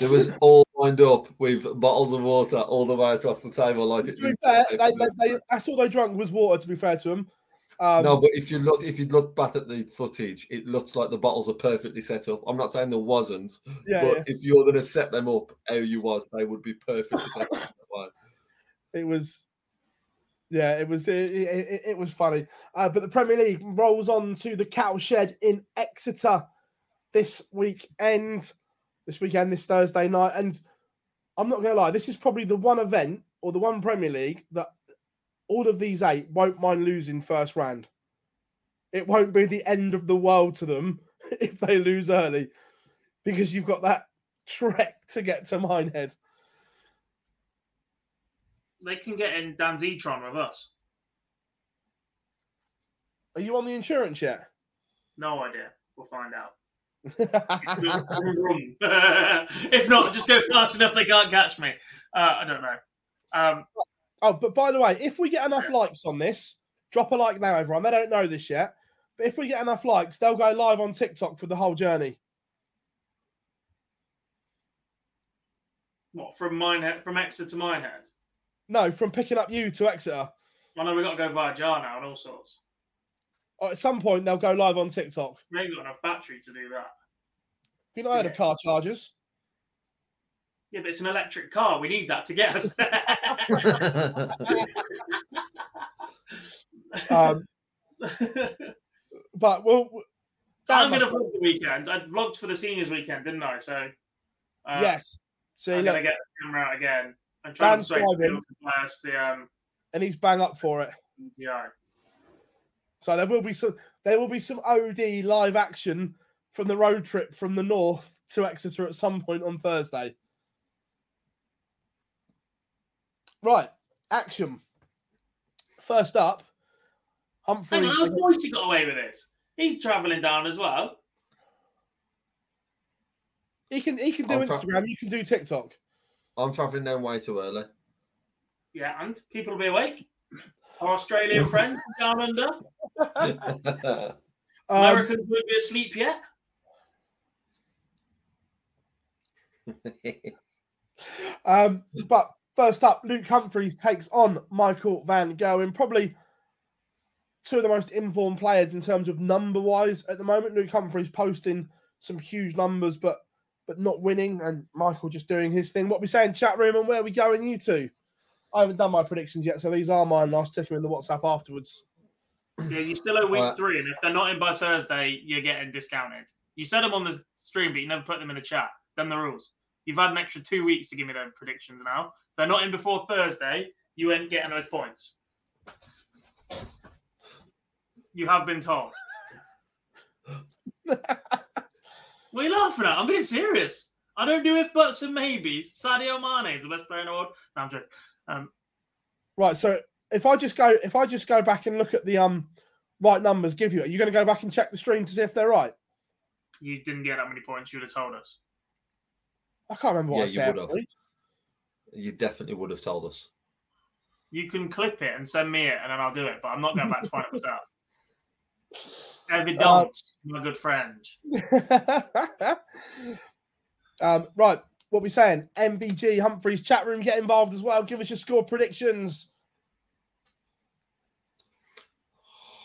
It was all lined up with bottles of water all the way across the table, like To it be fair, they, they, they, that's all they drank was water. To be fair to them, um, no, but if you look, if you look back at the footage, it looks like the bottles are perfectly set up. I'm not saying there wasn't, yeah, but yeah. if you're going to set them up how you was, they would be perfectly set up. [laughs] it was yeah it was it, it, it- was funny uh, but the premier league rolls on to the cattle shed in exeter this weekend this weekend this thursday night and i'm not gonna lie this is probably the one event or the one premier league that all of these eight won't mind losing first round it won't be the end of the world to them [laughs] if they lose early because you've got that trek to get to Minehead. They can get in Dan's e-tron with us. Are you on the insurance yet? No idea. We'll find out. [laughs] [laughs] if not, just go fast enough they can't catch me. Uh, I don't know. Um, oh, but by the way, if we get enough likes on this, drop a like now, everyone. They don't know this yet, but if we get enough likes, they'll go live on TikTok for the whole journey. what from Minehead, from Exeter to Minehead? No, from picking up you to Exeter. I know we've got to go via Jar now and all sorts. Or At some point, they'll go live on TikTok. We ain't got enough battery to do that. Have you not heard of car chargers? Yeah, but it's an electric car. We need that to get us there. [laughs] Um, but we'll. I'm going to vlog the weekend. I vlogged for the seniors weekend, didn't I? So uh, yes. so I'm going to get the camera out again and try Dan's to driving. people to play us the um, and he's bang up for it. yeah. So there will be some there will be some OD live action from the road trip from the north to Exeter at some point on Thursday. Right, action. First up, Humphries. Hang on, how voice he got away with this? He's travelling down as well. He can he can do I'm pro- Instagram. You can do TikTok. I'm travelling down way too early. Yeah, and people will be awake. Our Australian [laughs] friends down under. [laughs] Um, Americans won't be asleep yet. Um, but first up, Luke Humphries takes on Michael Van Gerwen. Probably two of the most informed players in terms of number wise at the moment. Luke Humphries posting some huge numbers, but but not winning, and Michael just doing his thing. What we say in chat room and where we going, you two? I haven't done my predictions yet, so these are mine. I'll stick them in the WhatsApp afterwards. Yeah, you still owe week Right. three, and if they're not in by Thursday, you're getting discounted. You said them on the stream, but you never put them in the chat. Them the rules. You've had an extra two weeks to give me them predictions now. If they're not in before Thursday, you ain't getting those points. You have been told. [laughs] what are you laughing at? I'm being serious. I don't do if buts and maybes. Sadio Mane is the best player in the world. No, I'm joking. Um, Right, so if I just go, if I just go back and look at the um right numbers, give you, are you going to go back and check the stream to see if they're right? you didn't get that many points. You'd have told us. I can't remember what Yeah, I you said. Would have. You definitely would have told us. You can clip it and send me it, and then I'll do it. But I'm not going back to find it myself. [laughs] Evidence, my good friend. [laughs] um, right, what we saying? MVG Humphries chat room get involved as well. Give us your score predictions.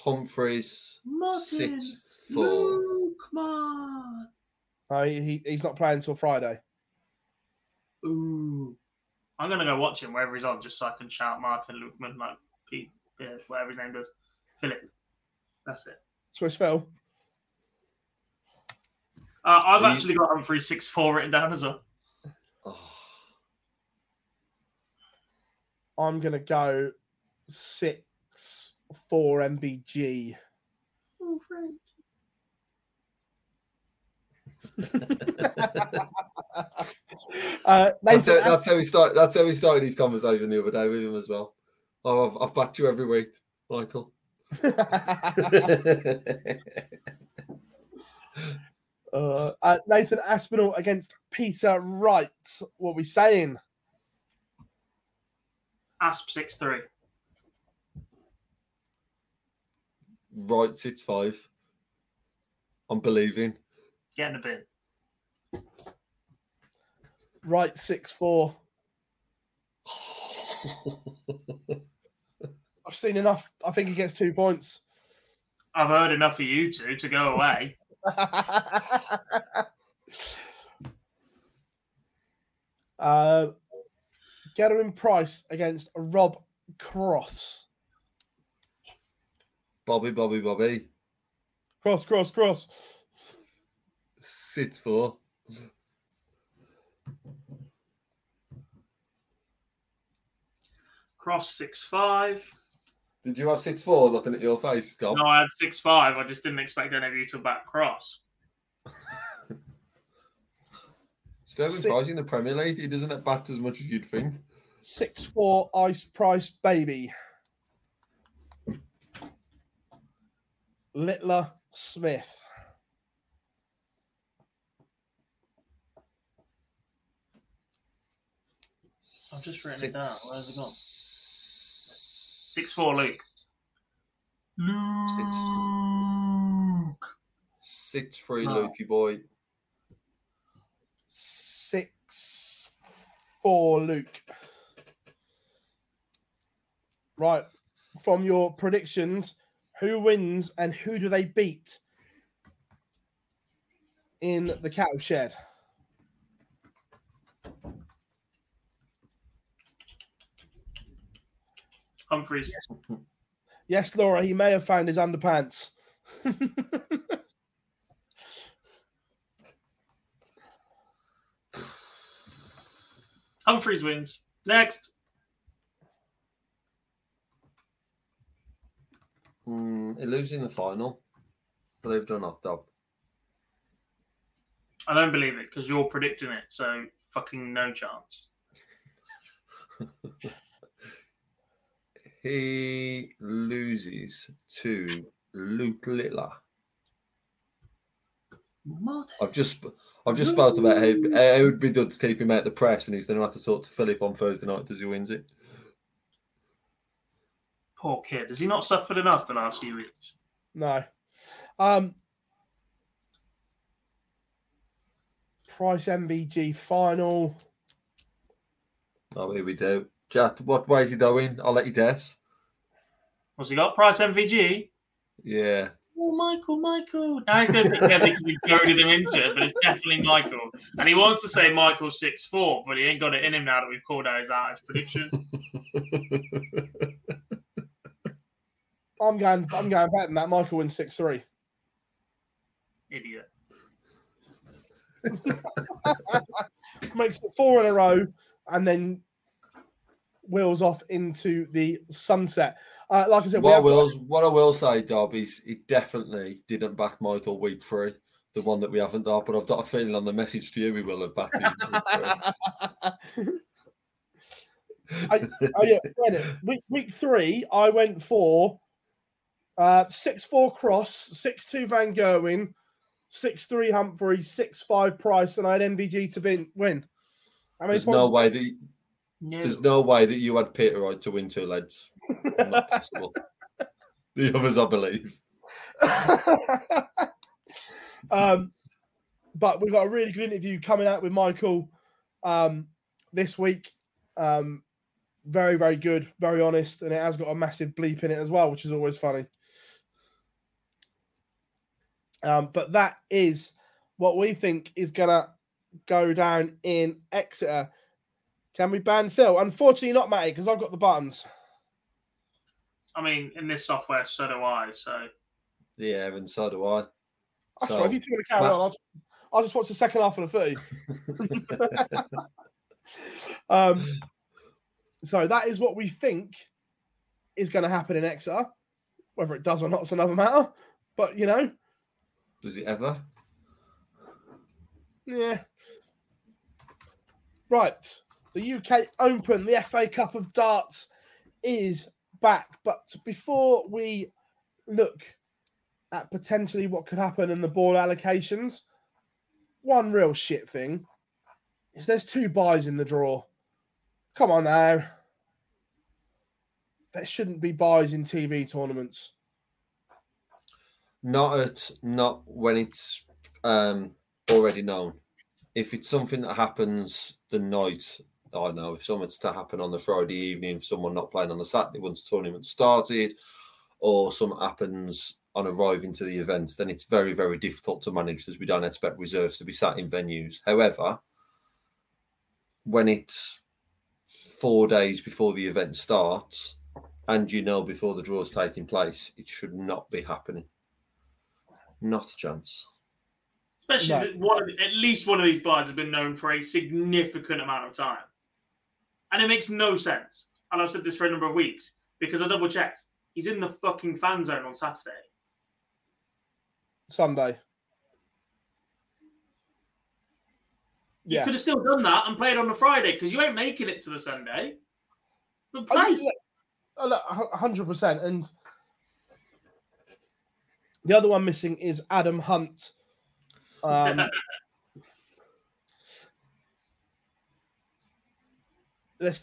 Humphries Martin, six four. Luke, man. No, he, he- he's not playing until Friday. Ooh. I'm gonna go watch him wherever he's on, just so I can shout Martin Lukeman, like Pete, yeah, whatever his name does. Philip. That's it. Swiss Phil. Uh, I've Are you- actually got Humphrey six four written down as well. Oh, I'm gonna go six four MVG. Oh, Frank. Uh, that's, how, that's how we start. That's how we started his conversation the other day with him as well. Oh, I've, I've backed you every week, Michael. [laughs] [laughs] uh, uh, Nathan Aspinall against Peter Wright. What are we saying? Asp six three. right, six five. I'm believing. Get in the bin. Wright six four. [laughs] I've seen enough. I think he gets two points. I've heard enough of you two to go away. [laughs] uh, Gerwyn Price against Rob Cross. Bobby, Bobby, Bobby. Cross, cross, cross. Six four. Cross six five. Did you have six four looking at your face, Scott? No, I had six five. I just didn't expect any of you to back cross. [laughs] Sterling Six- Price in the Premier League, he doesn't at bat as much as you'd think. Six four ice price baby. Littler Smith. I've just written it down. Where's it gone? Six four Luke. Luke. Six three, No. Lukey boy. Six four Luke. Right. From your predictions, who wins and who do they beat in the cattle shed? Humphries. Yes, Laura, he may have found his underpants. [laughs] Humphries wins. Next. Mm, he loses in the final. Believe it or not, Dob. I don't believe it because you're predicting it. So fucking no chance. [laughs] He loses to Luke Littler. I've just I've just spoke about how how it would be good to keep him out the press, and he's going to have to talk to Philip on Thursday night as he wins it. Poor kid. Has he not suffered enough the last few weeks? No. Um Price MVG final. Oh, here we do. Jack, what way is he going? I'll let you guess. What's he got? Price MVG? Yeah. Oh, Michael, Michael. Now he's going to think Gezi because we goaded him into it, but it's definitely Michael. And he wants to say Michael six four, but he ain't got it in him now that we've called out his, out his prediction. I'm going I'm going better than that. Michael wins six three. Idiot. [laughs] Makes it four in a row and then wheels off into the sunset. Uh, like I said, What I will what I will say, Dob, is he definitely didn't back Michael week three, the one that we haven't done. But I've got a feeling on the message to you, we will have backed him. week three. [laughs] I, oh yeah, wait a minute. week week three, I went for uh six four cross, six two Van Gerwen, six three Humphrey, six five Price, and I had MVG to bin, win. I mean, There's no way that No. there's no way that you had Peter Wright to win two leads. Not [laughs] possible. the others, I believe. [laughs] um, but we've got a really good interview coming out with Michael um, this week. Um, very, very good, very honest, and it has got a massive bleep in it as well, which is always funny. Um, but that is what we think is gonna go down in Exeter. Can we ban Phil? Unfortunately, not Matty, because I've got the buttons. I mean, in this software, so do I. So Yeah, and so do I. That's So. If you two want to carry Matt- on, I'll just, I'll just watch the second half of the footy. [laughs] um, so that is what we think is going to happen in Exeter. Whether it does or not is another matter. But you know, Does he ever? yeah. Right. The UK Open, the FA Cup of Darts is back. But before we look at potentially what could happen in the ball allocations, one real shit thing is there's two byes in the draw. Come on now. There shouldn't be byes in TV tournaments. Not at not when it's um already known. If it's something that happens the night, I don't know if something's to happen on the Friday evening, if someone not playing on the Saturday once the tournament started, or something happens on arriving to the event, then it's very, very difficult to manage as we don't expect reserves to be sat in venues. However, when it's four days before the event starts and you know before the draw is taking place, it should not be happening. Not a chance. especially No. that one, at least one of these byes has been known for a significant amount of time, and it makes no sense. And I've said this for a number of weeks because I double checked. He's in the fucking fan zone on Saturday. Sunday. You Yeah. could have still done that and played on the Friday because you ain't making it to the Sunday. But play. a hundred percent. And the other one missing is Adam Hunt. Um, [laughs]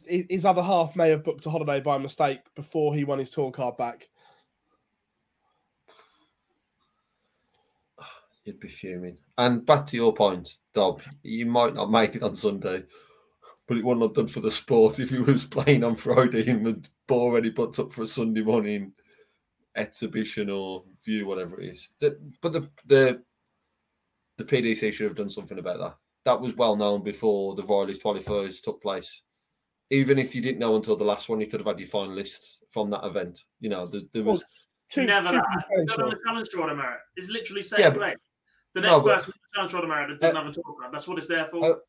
his other half may have booked a holiday by mistake before he won his tour card back. [sighs] You'd be fuming. And back to your point, Dob, you might not make it on Sunday, but it wouldn't have done for the sport if he was playing on Friday and the already put up for a Sunday morning exhibition or view, whatever it is. But the, the the PDC should have done something about that. That was well known before the Riley's qualifiers took place. Even if you didn't know until the last one, you could have had your finalists from that event. You know, there, there was Two, Never two that. from the Challenge on Tour. the challenge tour merit. It's literally same Yeah, but- play. The No, next but- person with the challenge tour to merit doesn't Uh, have a tour card. That's what it's there for. Oh,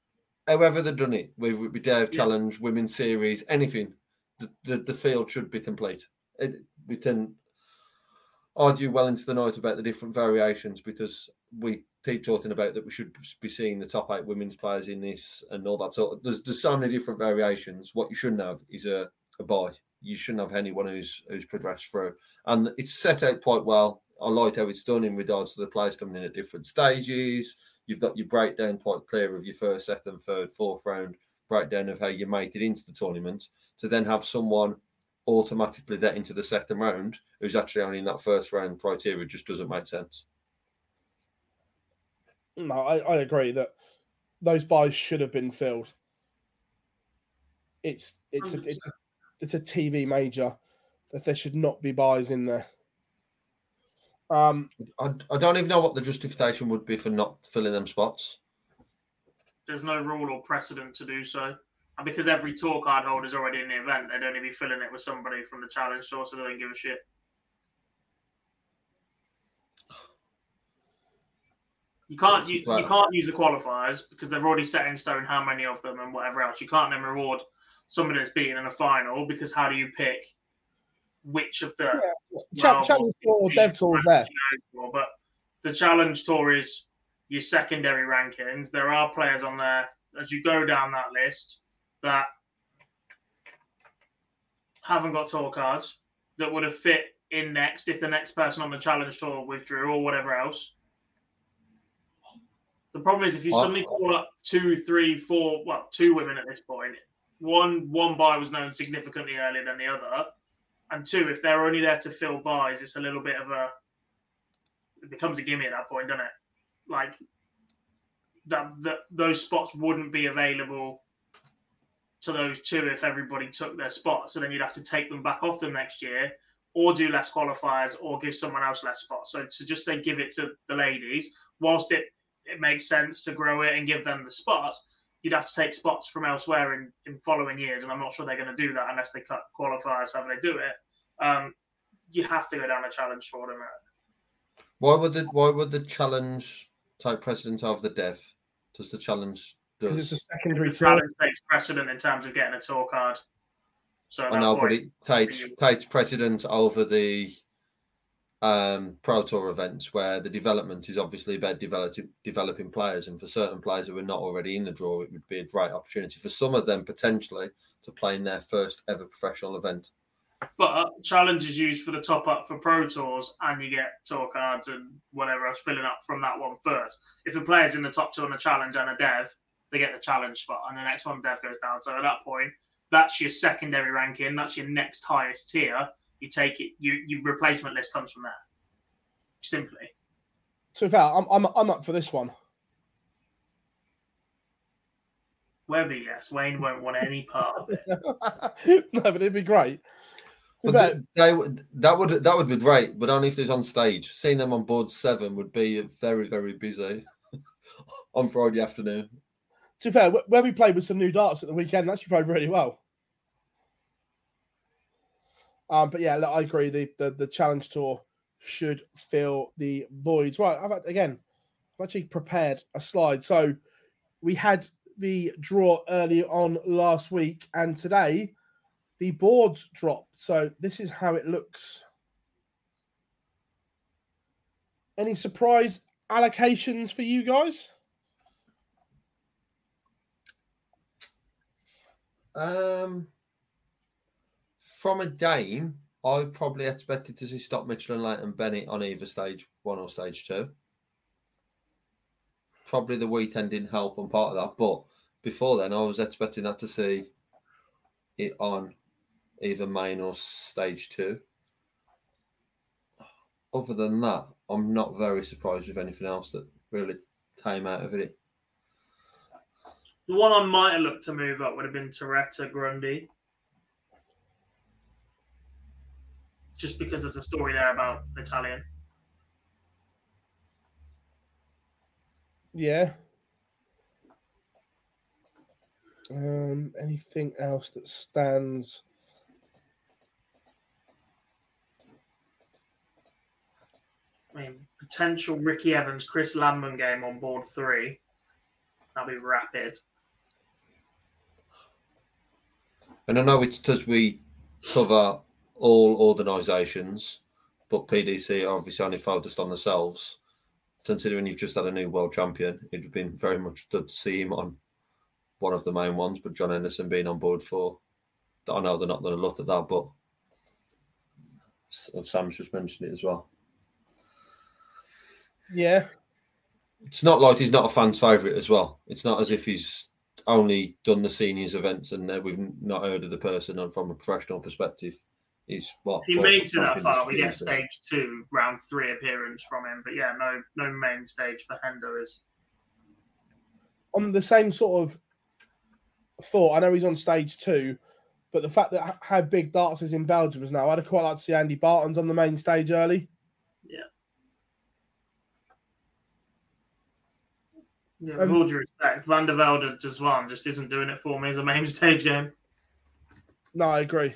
however they've done it with, with Dave Yeah. Challenge, Women's Series, anything, the, the, the field should be complete. It, we can argue well into the night about the different variations because we keep talking about that we should be seeing the top eight women's players in this and all that of. There's, there's so many different variations. What you shouldn't have is a, a bye. You shouldn't have anyone who's who's progressed through, and it's set out quite well. I like how it's done in regards to the players coming in at different stages. You've got your breakdown quite clear of your first, second, third, fourth round breakdown of how you made it into the tournament. To then have someone automatically get into the second round who's actually only in that first round criteria just doesn't make sense. No, I, I agree that those byes should have been filled. It's it's a, it's a, it's a TV major that there should not be byes in there. Um, I, I don't even know what the justification would be for not filling them spots. There's no rule or precedent to do so. And because every tour card holder is already in the event, they'd only be filling it with somebody from the challenge tour, so they don't give a shit. You can't use, you Right. can't use the qualifiers because they've already set in stone how many of them and whatever else. You can't then reward somebody that's beaten in a final because how do you pick which of the Cha- well, Challenge Tour or the Dev Tour's there. Tour, But the challenge tour is your secondary rankings. There are players on there as you go down that list that haven't got tour cards that would have fit in next if the next person on the challenge tour withdrew or whatever else. The problem is if you Well- suddenly call up two, three, four, well, two women at this point. One one bye was known significantly earlier than the other, and two, if they're only there to fill byes, it's a little bit of a it becomes a gimme at that point, doesn't it? Like that, that those spots wouldn't be available to those two if everybody took their spot. So then you'd have to take them back off them next year, or do less qualifiers, or give someone else less spots. So to just say give it to the ladies, whilst it it makes sense to grow it and give them the spot, you'd have to take spots from elsewhere in, in following years, and I'm not sure they're going to do that unless they cut qualifiers however they do it. Um, you have to go down a challenge tournament. Why would the why would the challenge take precedence over the dev? Does the challenge Because it's a secondary The challenge takes precedent in terms of getting a tour card. So at I that know, but it takes takes precedence over the um, Pro Tour events where the development is obviously about developing developing players, and for certain players who are not already in the draw, it would be a great opportunity for some of them potentially to play in their first ever professional event. but challenge is used for the top up for pro tours, and you get tour cards and whatever else filling up from that one first. If a player's in the top two on a challenge and a dev, they get the challenge spot, and the next one dev goes down. So at that point, that's your secondary ranking. That's your next highest tier. You take it. You your replacement list comes from that. Simply. So, in fact, I'm, I'm, I'm up for this one. Webby, yes. Wayne won't want any part of it. [laughs] no, but it'd be great. To But fair, they, would- that would that would be great, but only if there's on stage. Seeing them on board seven would be very very busy [laughs] on Friday afternoon. to be fair, wh- where we played with some new darts at the weekend, that should played really well. Um, but yeah, I agree. The, the the challenge tour should fill the voids. Right, I've had- again, I've actually prepared a slide. So we had the draw earlier on last week, and today the boards dropped. So this is how it looks. Any surprise allocations for you guys? Um, from a game, I probably expected to see Scott Mitchell and Leighton Bennett on either stage one or stage two. Probably the weekend didn't help on part of that, but before then, I was expecting that to see it on either main or stage two. Other than that, I'm not very surprised with anything else that really came out of it. The one I might have looked to move up would have been Toretta Grundy. Just because there's a story there about Italian. Yeah. Um, anything else that stands? I mean, potential Ricky Evans, Chris Landman game on board three. That'll be rapid. And I know it's because we cover all organisations, but PDC are obviously only focused on themselves. Considering you've just had a new world champion, it'd have been very much good to see him on one of the main ones, but John Henderson being on board for. I know they're not going to look at that, but Sam's just mentioned it as well. Yeah. It's not like he's not a fan's favourite as well. It's not as if he's only done the seniors events and we've not heard of the person from a professional perspective. He's what? He world makes it that far, we get stage two, round three appearance from him. But yeah, no, no main stage for Hendo is. On the same sort of thought, I know he's on stage two, but the fact that h- how big darts is in Belgium is now, I'd quite like to see Andy Baetens on the main stage early. Yeah, with Um, all due respect, Van der Velde just one just isn't doing it for me as a main [laughs] stage game. No, I agree.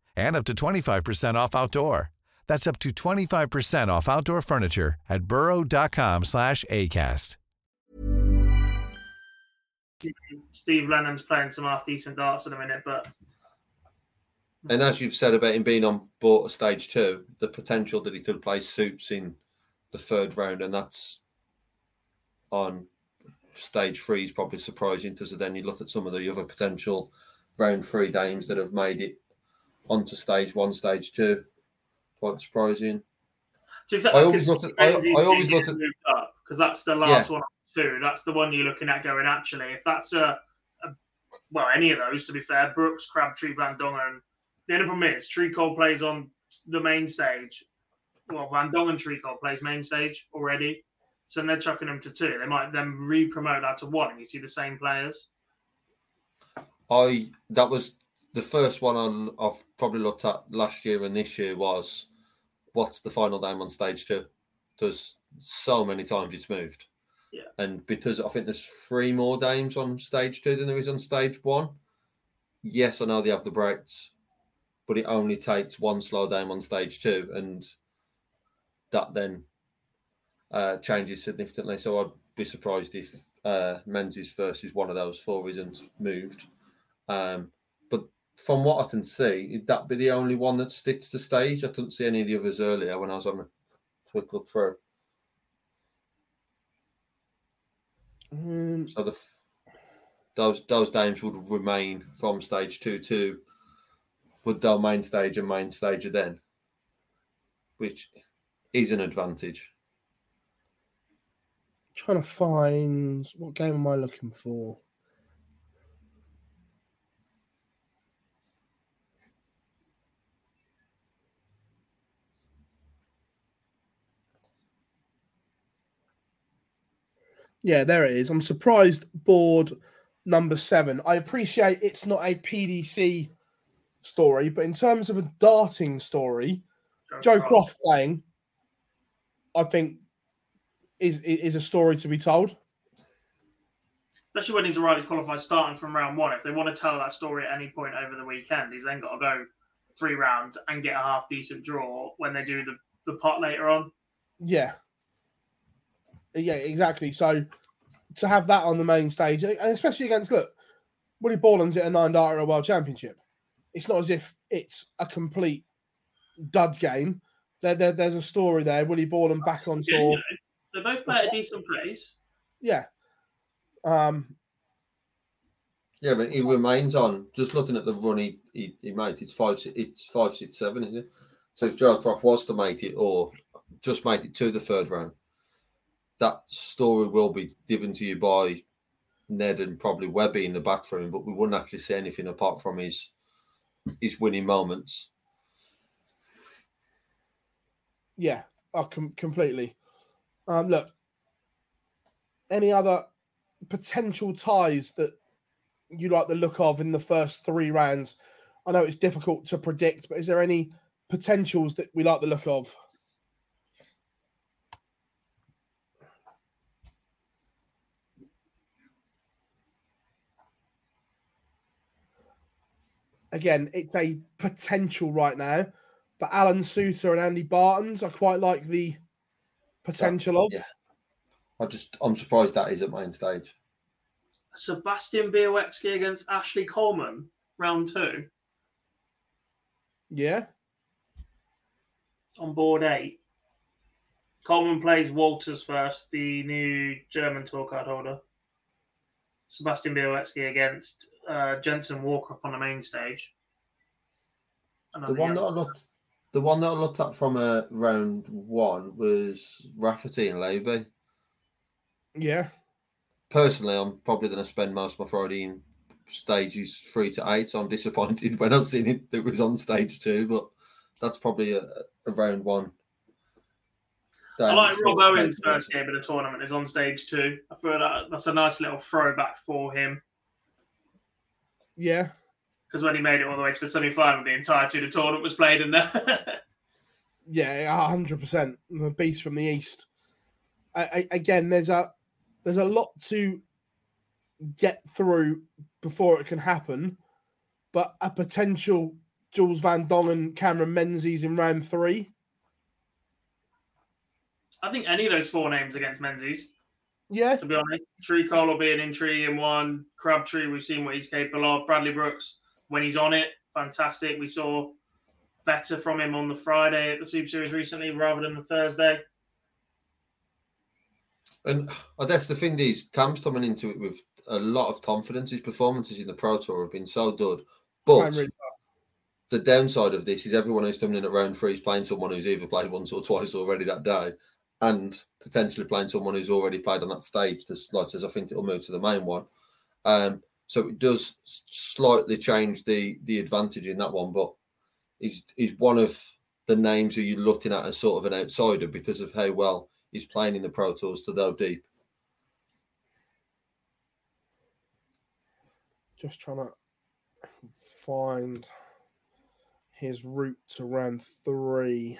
and up to 25% off outdoor. That's up to 25% off outdoor furniture at burrow.com/acast. Steve Lennon's playing some half decent darts at the minute, but And as you've said about him being on board at stage two, the potential that he could play suits in the third round, and that's on stage three is probably surprising because then you look at some of the other potential round three games that have made it onto stage one, stage two. Quite surprising. to be fair, I always looked at- I- I always being at- because that's the last one too. That's the one you're looking at going. Actually, if that's a, a well, any of those to be fair, Brooks, Crabtree, Van Dongen. The only problem is Tricole plays on the main stage. Well, Van Dongen Tricole plays main stage already, so they're chucking them to two. They might then re-promote that to one, and you see the same players. I that was the first one on I've probably looked at last year and this year was what's the final game on stage two? There's so many times it's moved. Yeah. And because I think there's three more games on stage two than there is on stage one. Yes, I know they have the breaks, but it only takes one slow game on stage two, and that then uh, changes significantly. So I'd be surprised if uh, Menzies first is one of those four isn't moved. Um, from what I can see, would that be the only one that sticks to stage? I couldn't see any of the others earlier when I was on a quick look through. um, So the those those games would remain from stage two to would their main stage and main stage then, which is an advantage. trying to find what game am I looking for? Yeah, there it is. I'm surprised board number seven. I appreciate it's not a PDC story, but in terms of a darting story, Joe Croft playing, I think is is a story to be told. Especially when he's already qualified starting from round one. If they want to tell that story at any point over the weekend, he's then got to go three rounds and get a half decent draw when they do the, the pot later on. Yeah. Yeah, exactly. So to have that on the main stage, and especially against look, Willie Borland's at a nine darter a world championship. It's not as if it's a complete dud game. There, there there's a story there. Willie Borland back on Yeah, tour. you know, they both play at a decent pace. Yeah. Um, Yeah, but he remains on. Just looking at the run he, he, he made, it's five, it's five, six, seven, isn't it? So if Gerald Croft was to make it, or just make it to the third round, that story will be given to you by Ned and probably Webby in the back room, but we wouldn't actually see anything apart from his his winning moments. yeah, uh, com- completely. Um, look, any other potential ties that you like the look of in the first three rounds? I know it's difficult to predict, but is there any potentials that we like the look of? Again, it's a potential right now, but Alan Suter and Andy Baetens, I quite like the potential of. Yeah. I just I'm surprised that is at main stage. Sebastian Białecki against Ashley Coleman, round two, Yeah. on board eight. Coleman plays Walters first, the new German tour card holder. Sebastian Białecki against uh, Jensen Walker up on the main stage. The one that I looked, the one that I looked at from uh, round one was Rafferty and Leby. Yeah. Personally, I'm probably going to spend most of my Friday in stages three to eight. So I'm disappointed [laughs] when I've seen it. It was on stage two, but that's probably a, a round one. I like Rob Owen's first game of the tournament is on stage two. I feel that that's a nice little throwback for him Yeah. because when he made it all the way to the semi final, the entirety of the tournament was played in there. [laughs] Yeah, hundred percent. The beast from the east. I, I, again, there's a there's a lot to get through before it can happen, but a potential Jules Van Dongen, Cameron Menzies in round three. I think any of those four names against Menzies, Yeah, to be honest, Tricole will be an intriguing one. Crabtree, we've seen what he's capable of. Bradley Brooks, when he's on it, fantastic. We saw better from him on the Friday at the Super Series recently rather than the Thursday. And I guess the thing is, Cam's coming into it with a lot of confidence. His performances in the Pro Tour have been so good. But really the downside of this is everyone who's coming in at round three is playing someone who's either played once or twice already that day, and potentially playing someone who's already played on that stage. Just like as I think it'll move to the main one. Um, so it does slightly change the the advantage in that one, but he's he's one of the names who you're looking at as sort of an outsider because of how well he's playing in the Pro Tours to go deep. just trying to find his route to round three.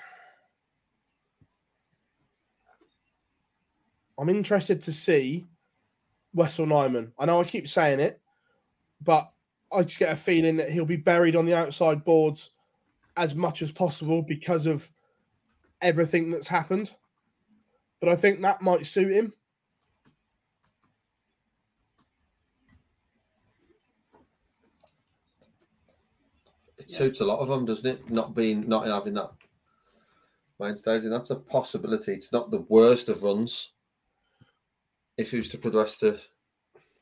I'm interested to see Wessel Nijman. I know I keep saying it, but I just get a feeling that he'll be buried on the outside boards as much as possible because of everything that's happened. But I think that might suit him. It suits a lot of them, doesn't it? Not being not having that stage, and that's a possibility. It's not the worst of runs. If he was to progress to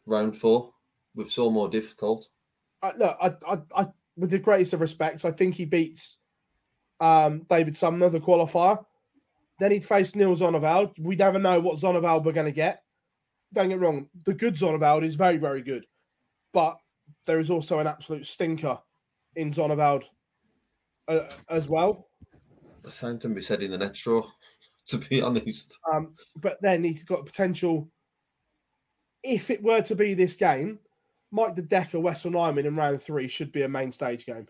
round four, with so more difficult. I, look, I, I, I, with the greatest of respects, I think he beats um, David Sumner, the qualifier. Then he'd face Neil Zonneveld. We never know what Zonneveld we're going to get. Don't get wrong, the good Zonneveld is very, very good, but there is also an absolute stinker in Zonneveld uh, as well. The same can be said in the next draw, [laughs] to be honest. Um, but then he's got potential if it were to be this game, Mike De Decker, Wessel Nijman in round three should be a main stage game.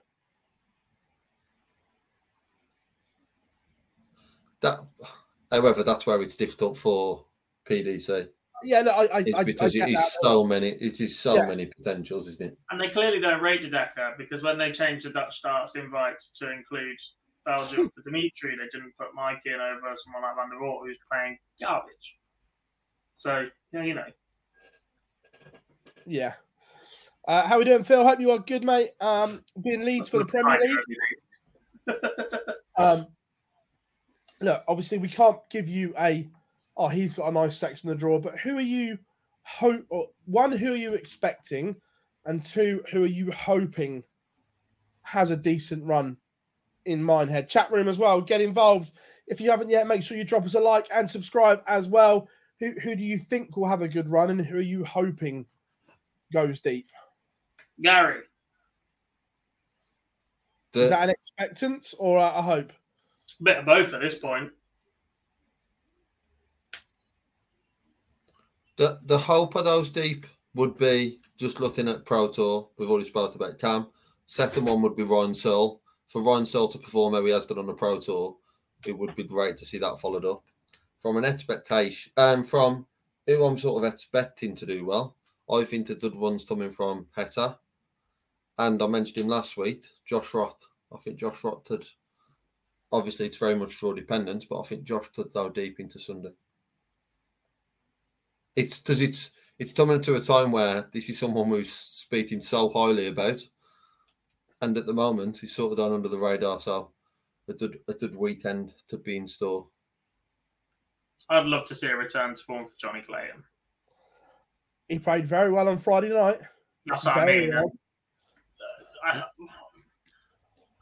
That, however, that's where it's difficult for PDC. Yeah, no, I, I, It's because I it get is that. so many. It is so Yeah. many potentials, isn't it? And they clearly don't rate De Decker because when they changed the Dutch starts invites to include Belgium [laughs] for Dimitri, they didn't put Mike in over someone like Van der Rohe who's playing garbage. So, yeah, you know. Yeah. Uh, how we doing, Phil? Hope you are good, mate. Um, being Leeds for the Premier League. Um, look, obviously, we can't give you a. Oh, he's got a nice section to draw. But who are you? Hope one, who are you expecting, and two, who are you hoping has a decent run in Minehead chat room as well? Get involved if you haven't yet. Make sure you drop us a like and subscribe as well. Who who do you think will have a good run, and who are you hoping goes deep? Gary. Is that an expectance or a, a hope? Bit of both at this point. The the hope of those deep would be just looking at Pro Tour. We've already spoke about Cam. Second one would be Ryan Searle. For Ryan Searle to perform how he has done on the Pro Tour, it would be great to see that followed up. From an expectation, um, from who I'm sort of expecting to do well, I think the good runs coming from Heta. And I mentioned him last week, Josh Rock. I think Josh Rock had, obviously, it's very much draw dependent, but I think Josh could go deep into Sunday. It's because it's it's coming to a time where this is someone who's speaking so highly about, and at the moment he's sort of done under the radar. So a good a good weekend to be in store. I'd love to see a return to form for Johnny Clayton. He played very well on Friday night. That's what I mean. well. I,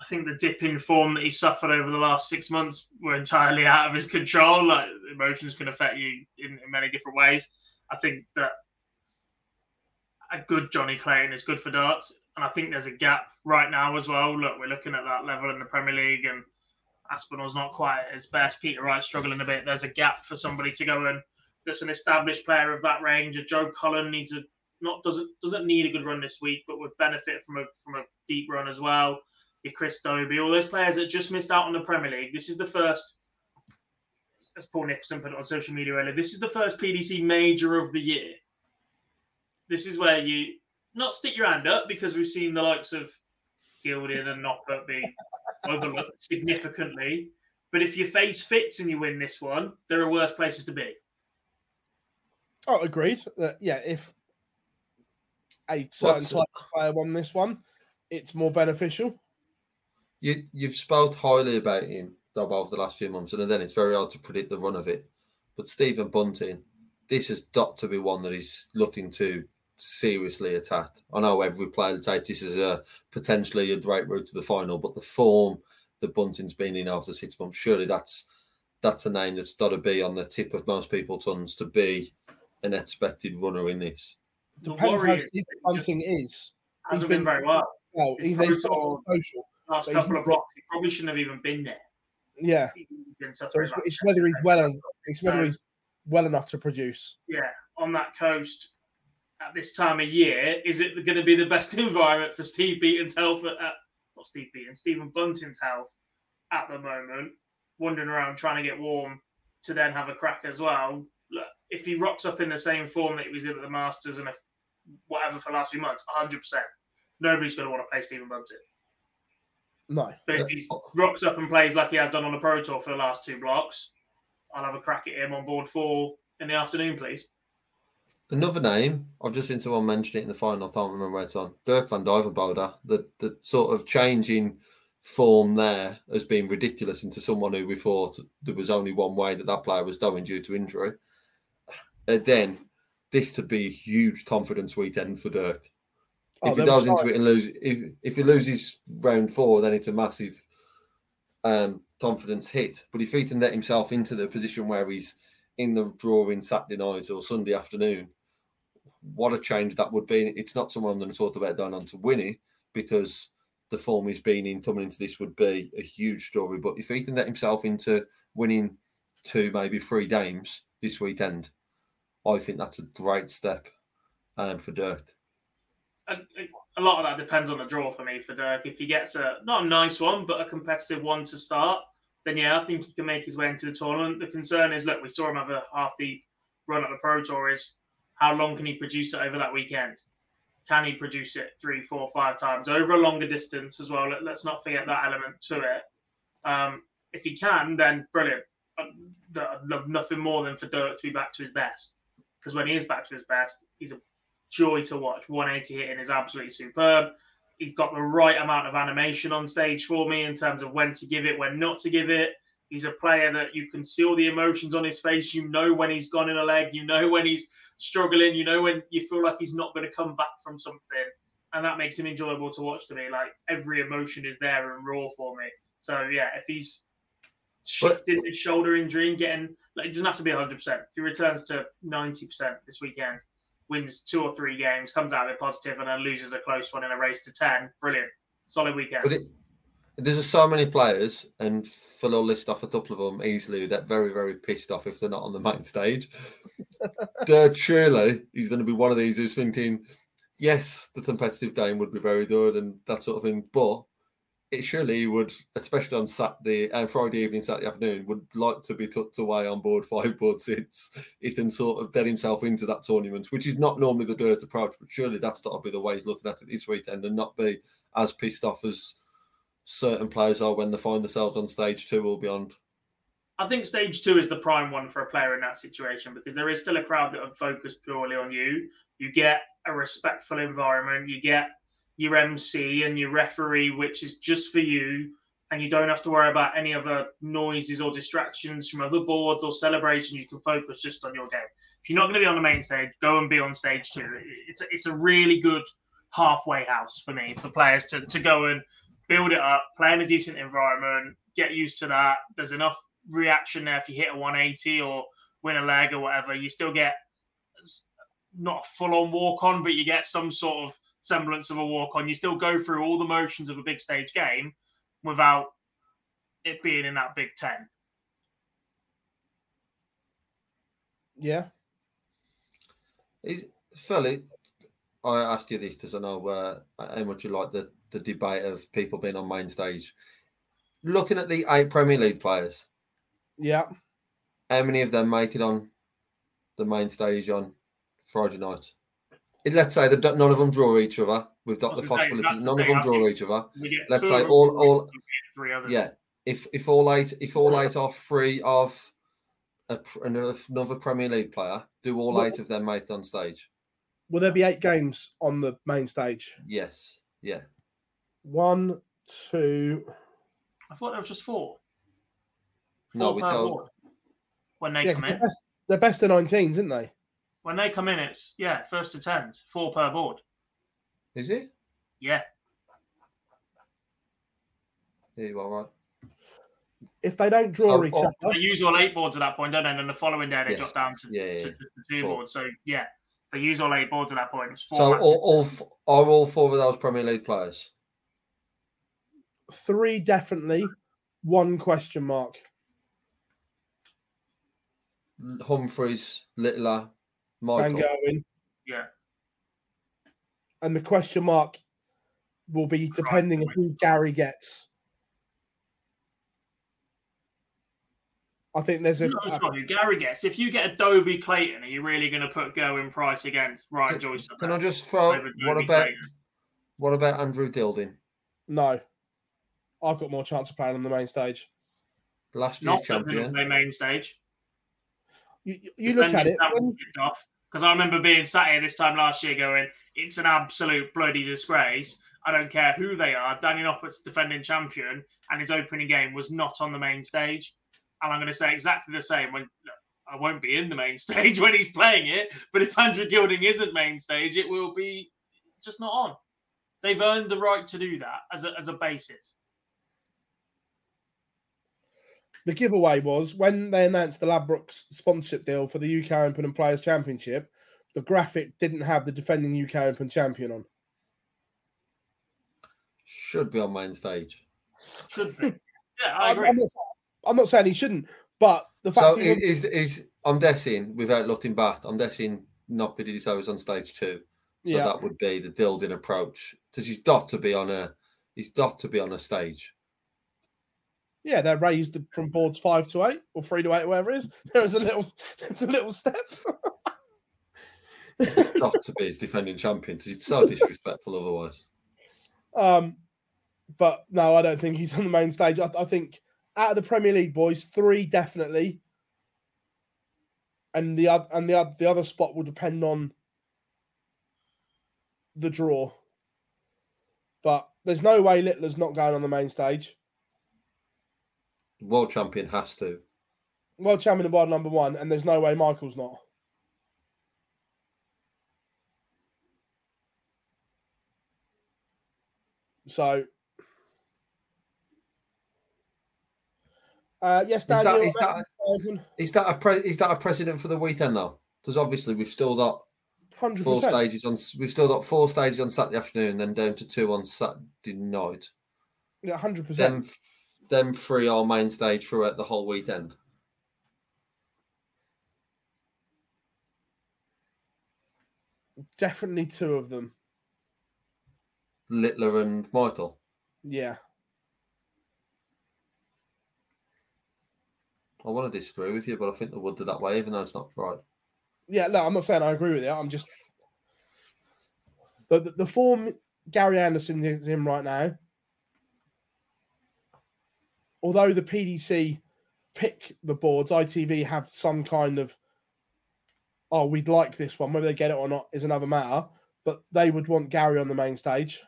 I think the dip in form that he suffered over the last six months were entirely out of his control. Like emotions can affect you in, in many different ways. I think that a good Johnny Clayton is good for darts, and I think there's a gap right now as well. Look, we're looking at that level in the Premier League, and Aspinall's not quite at his best. Peter Wright's struggling a bit. There's a gap for somebody to go and that's an established player of that range. A Joe Cullen needs a not doesn't doesn't need a good run this week, but would benefit from a from a deep run as well. Your Chris Dobey, all those players that just missed out on the Premier League. This is the first, as Paul Nicholson put it on social media earlier. This is the first PDC major of the year. This is where you not stick your hand up because we've seen the likes of Gilding and Noppert be [laughs] overlooked significantly. But if your face fits and you win this one, there are worse places to be. Oh, agreed. Uh, yeah, if a certain What's- type of player won this one, it's more beneficial. You you've spoke highly about him over the last few months, and then it's very hard to predict the run of it. But Stephen Bunting, this has got to be one that he's looking to seriously attack. I know every player takes this as a potentially a great route to the final, but the form that Bunting's been in after six months, surely that's that's a name that's got to be on the tip of most people's tongues to be an expected runner in this. The Depends how worry is Steve that he Bunting is. hasn't been very well. Well, he's, he's protocol- not social. Last but he's couple of blocks, he probably shouldn't have even been there. Yeah. So it's, it's whether he's well, en- it's whether So- he's well enough to produce. yeah, on that coast at this time of year, is it going to be the best [laughs] environment for Steve Beaton's health at, at not Steve Beaton, Stephen Bunting's health at the moment? Wandering around trying to get warm to then have a crack as well. Look, if he rocks up in the same form that he was in at the Masters and if, whatever for the last few months, 100%, nobody's going to want to play Stephen Bunting. No. But if he rocks up and plays like he has done on the Pro Tour for the last two blocks, I'll have a crack at him on board four in the afternoon, please. Another name, I've just seen someone mention it in the final, I can't remember where it's on. Dirk van Duijvenbode, the, the sort of changing form there has been ridiculous into someone who we thought there was only one way that that player was going due to injury. And then this could be a huge confidence weekend for Dirk. Oh, if he goes into it and lose, if, if he loses round four, then it's a massive um, confidence hit. But if he can get himself into the position where he's in the drawing Saturday night or Sunday afternoon, what a change that would be. It's not someone I'm going to talk about going on to win it because the form he's been in coming into this would be a huge story. But if he can get himself into winning two, maybe three games this weekend, I think that's a great step and for Dirk? a, a lot of that depends on the draw for me for Dirk. If he gets a not a nice one, but a competitive one to start, then yeah, I think he can make his way into the tournament. The concern is, look, we saw him have a half deep run at the Pro Tour. Is how long can he produce it over that weekend? Can he produce it three, four, five times over a longer distance as well? Let, us not forget that element to it. Um, if he can, then brilliant. I'd love nothing more than for Dirk to be back to his best. Because when he is back to his best, he's a joy to watch. 180 hitting is absolutely superb. He's got the right amount of animation on stage for me in terms of when to give it, when not to give it. He's a player that you can see all the emotions on his face. You know when he's gone in a leg. You know when he's struggling. You know when you feel like he's not going to come back from something. And that makes him enjoyable to watch to me. Like every emotion is there and raw for me. So yeah, if he's shifting his shoulder injury and getting, like, it doesn't have to be 100%. If he returns to 90% this weekend, wins two or three games, comes out of it positive, and then loses a close one in a race to 10, brilliant. Solid weekend. But it, there's so many players, and Phil will list off a couple of them easily that very, very pissed off if they're not on the main stage. [laughs] Dirk surely he's going to be one of these who's thinking, yes, the competitive game would be very good and that sort of thing, but it surely would, especially on Saturday and uh, Friday evening, Saturday afternoon, would like to be tucked away on board [laughs] five board seats. Can sort of get himself into that tournament, which is not normally the Dirk approach, but surely that's got to be the way he's looking at it this weekend and not be as pissed off as certain players are when they find themselves on stage two or beyond. I think stage two is the prime one for a player in that situation because there is still a crowd that are focused purely on you. You get a respectful environment, you get your MC and your referee, which is just for you, and you don't have to worry about any other noises or distractions from other boards or celebrations. You can focus just on your game. If you're not going to be on the main stage, go and be on stage two. It's a, it's a really good halfway house for me for players to, to go and build it up, play in a decent environment, get used to that. There's enough reaction there if you hit a 180 or win a leg or whatever. You still get not a full on walk on, but you get some sort of semblance of a walk on. You still go through all the motions of a big stage game without it being in that Big Ten. Yeah. Is Philly? I asked you this because I know uh, how much you like the, the debate of people being on main stage. Looking at the eight Premier League players, yeah, how many of them make it on the main stage on Friday night? Let's say that none of them draw each other. We've got the possibility none the of them draw each other. Let's say all all three others. Yeah, if if all eight if all eight are free of a, another Premier League player, do all eight of them make on stage? Will there be eight games on the main stage? Yes. Yeah. One, two. I thought there was just four. four no, we don't. When they yeah, come in, they're best, they're best of 19s, isn't they? When they come in, it's yeah, first to tens, four per board. Is it? Yeah. Yeah, you are right. If they don't draw oh, each oh, other, they use all eight boards at that point, don't they? And then the following day they yes. drop down to, yeah, yeah, to, to two four. boards. So yeah, they use all eight boards at that point. so all, all are all four of those Premier League players? Three definitely. One question mark. Humphries, Littler, Michael. Van Yeah. And the question mark will be depending on who Gary gets. I think there's a. No, not who Gary gets. If you get Adobe Clayton, are you really going to put Gerwyn Price against Ryan can, Joyce? Can I just throw? What about Clayton? what about Andrew Gilding? No, I've got more chance of playing on the main stage. Last year's champion. The main stage. You, you look at it because I remember being sat here this time last year going, "It's an absolute bloody disgrace." I don't care who they are. Danny Noppert's defending champion, and his opening game was not on the main stage. And I'm going to say exactly the same when I won't be in the main [laughs] stage when he's playing it. But if Andrew Gilding isn't main stage, it will be just not on. They've earned the right to do that as a, as a basis the giveaway was when they announced the Ladbrokes sponsorship deal for the UK Open and Players Championship, the graphic didn't have the defending UK Open champion on. Should be on main stage. Should be. Yeah, I agree. I'm, not, I'm not saying he shouldn't, but the fact so is is I'm guessing without looking back, I'm guessing not PDC was on stage two. So Yeah. that would be the Dildin approach. Because he's got to be on a he's got to be on a stage. Yeah, they're raised from boards five to eight or three to eight, whatever it is. [laughs] There's a little, there's a little step. He's got to be his defending champion because it's so disrespectful otherwise. Um, but no, I don't think he's on the main stage. I, I think out of the Premier League boys, three definitely, and the and the the other spot will depend on the draw. But there's no way Littler's not going on the main stage. World champion has to. World champion of world number one, and there's no way Michael's not. So, uh, yes, Is that, Daniel. is, that, is, that a pre, is that a precedent for the weekend though? Because obviously we've still got Hundred four percent. stages on. We've still got four stages on Saturday afternoon, then down to two on Saturday night. Yeah, hundred percent. Them three are main stage throughout the whole weekend. Definitely two of them. Littler and Michael. Yeah. I want to disagree with you, but I think they would do that way, even though it's not right. Yeah, no, I'm not saying I agree with it. I'm just the the, the form Gary Anderson is in right now. Although the PDC pick the boards, ITV have some kind of oh, we'd like this one. Whether they get it or not is another matter. But they would want Gary on the main stage.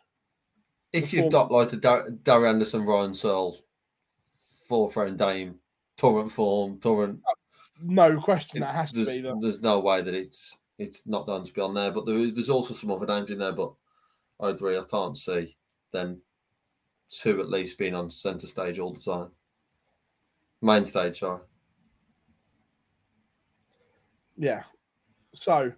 If you've got like the Dar- Darry Anderson, Ryan Searle, fourth round Dame, torrent form, torrent. Uh, no question, that has to be the there's no way that it's it's not done to be on there. But there is there's also some other names in there. But I agree, I can't see them two at least being on centre stage all the time. Main stage, sorry. Yeah. So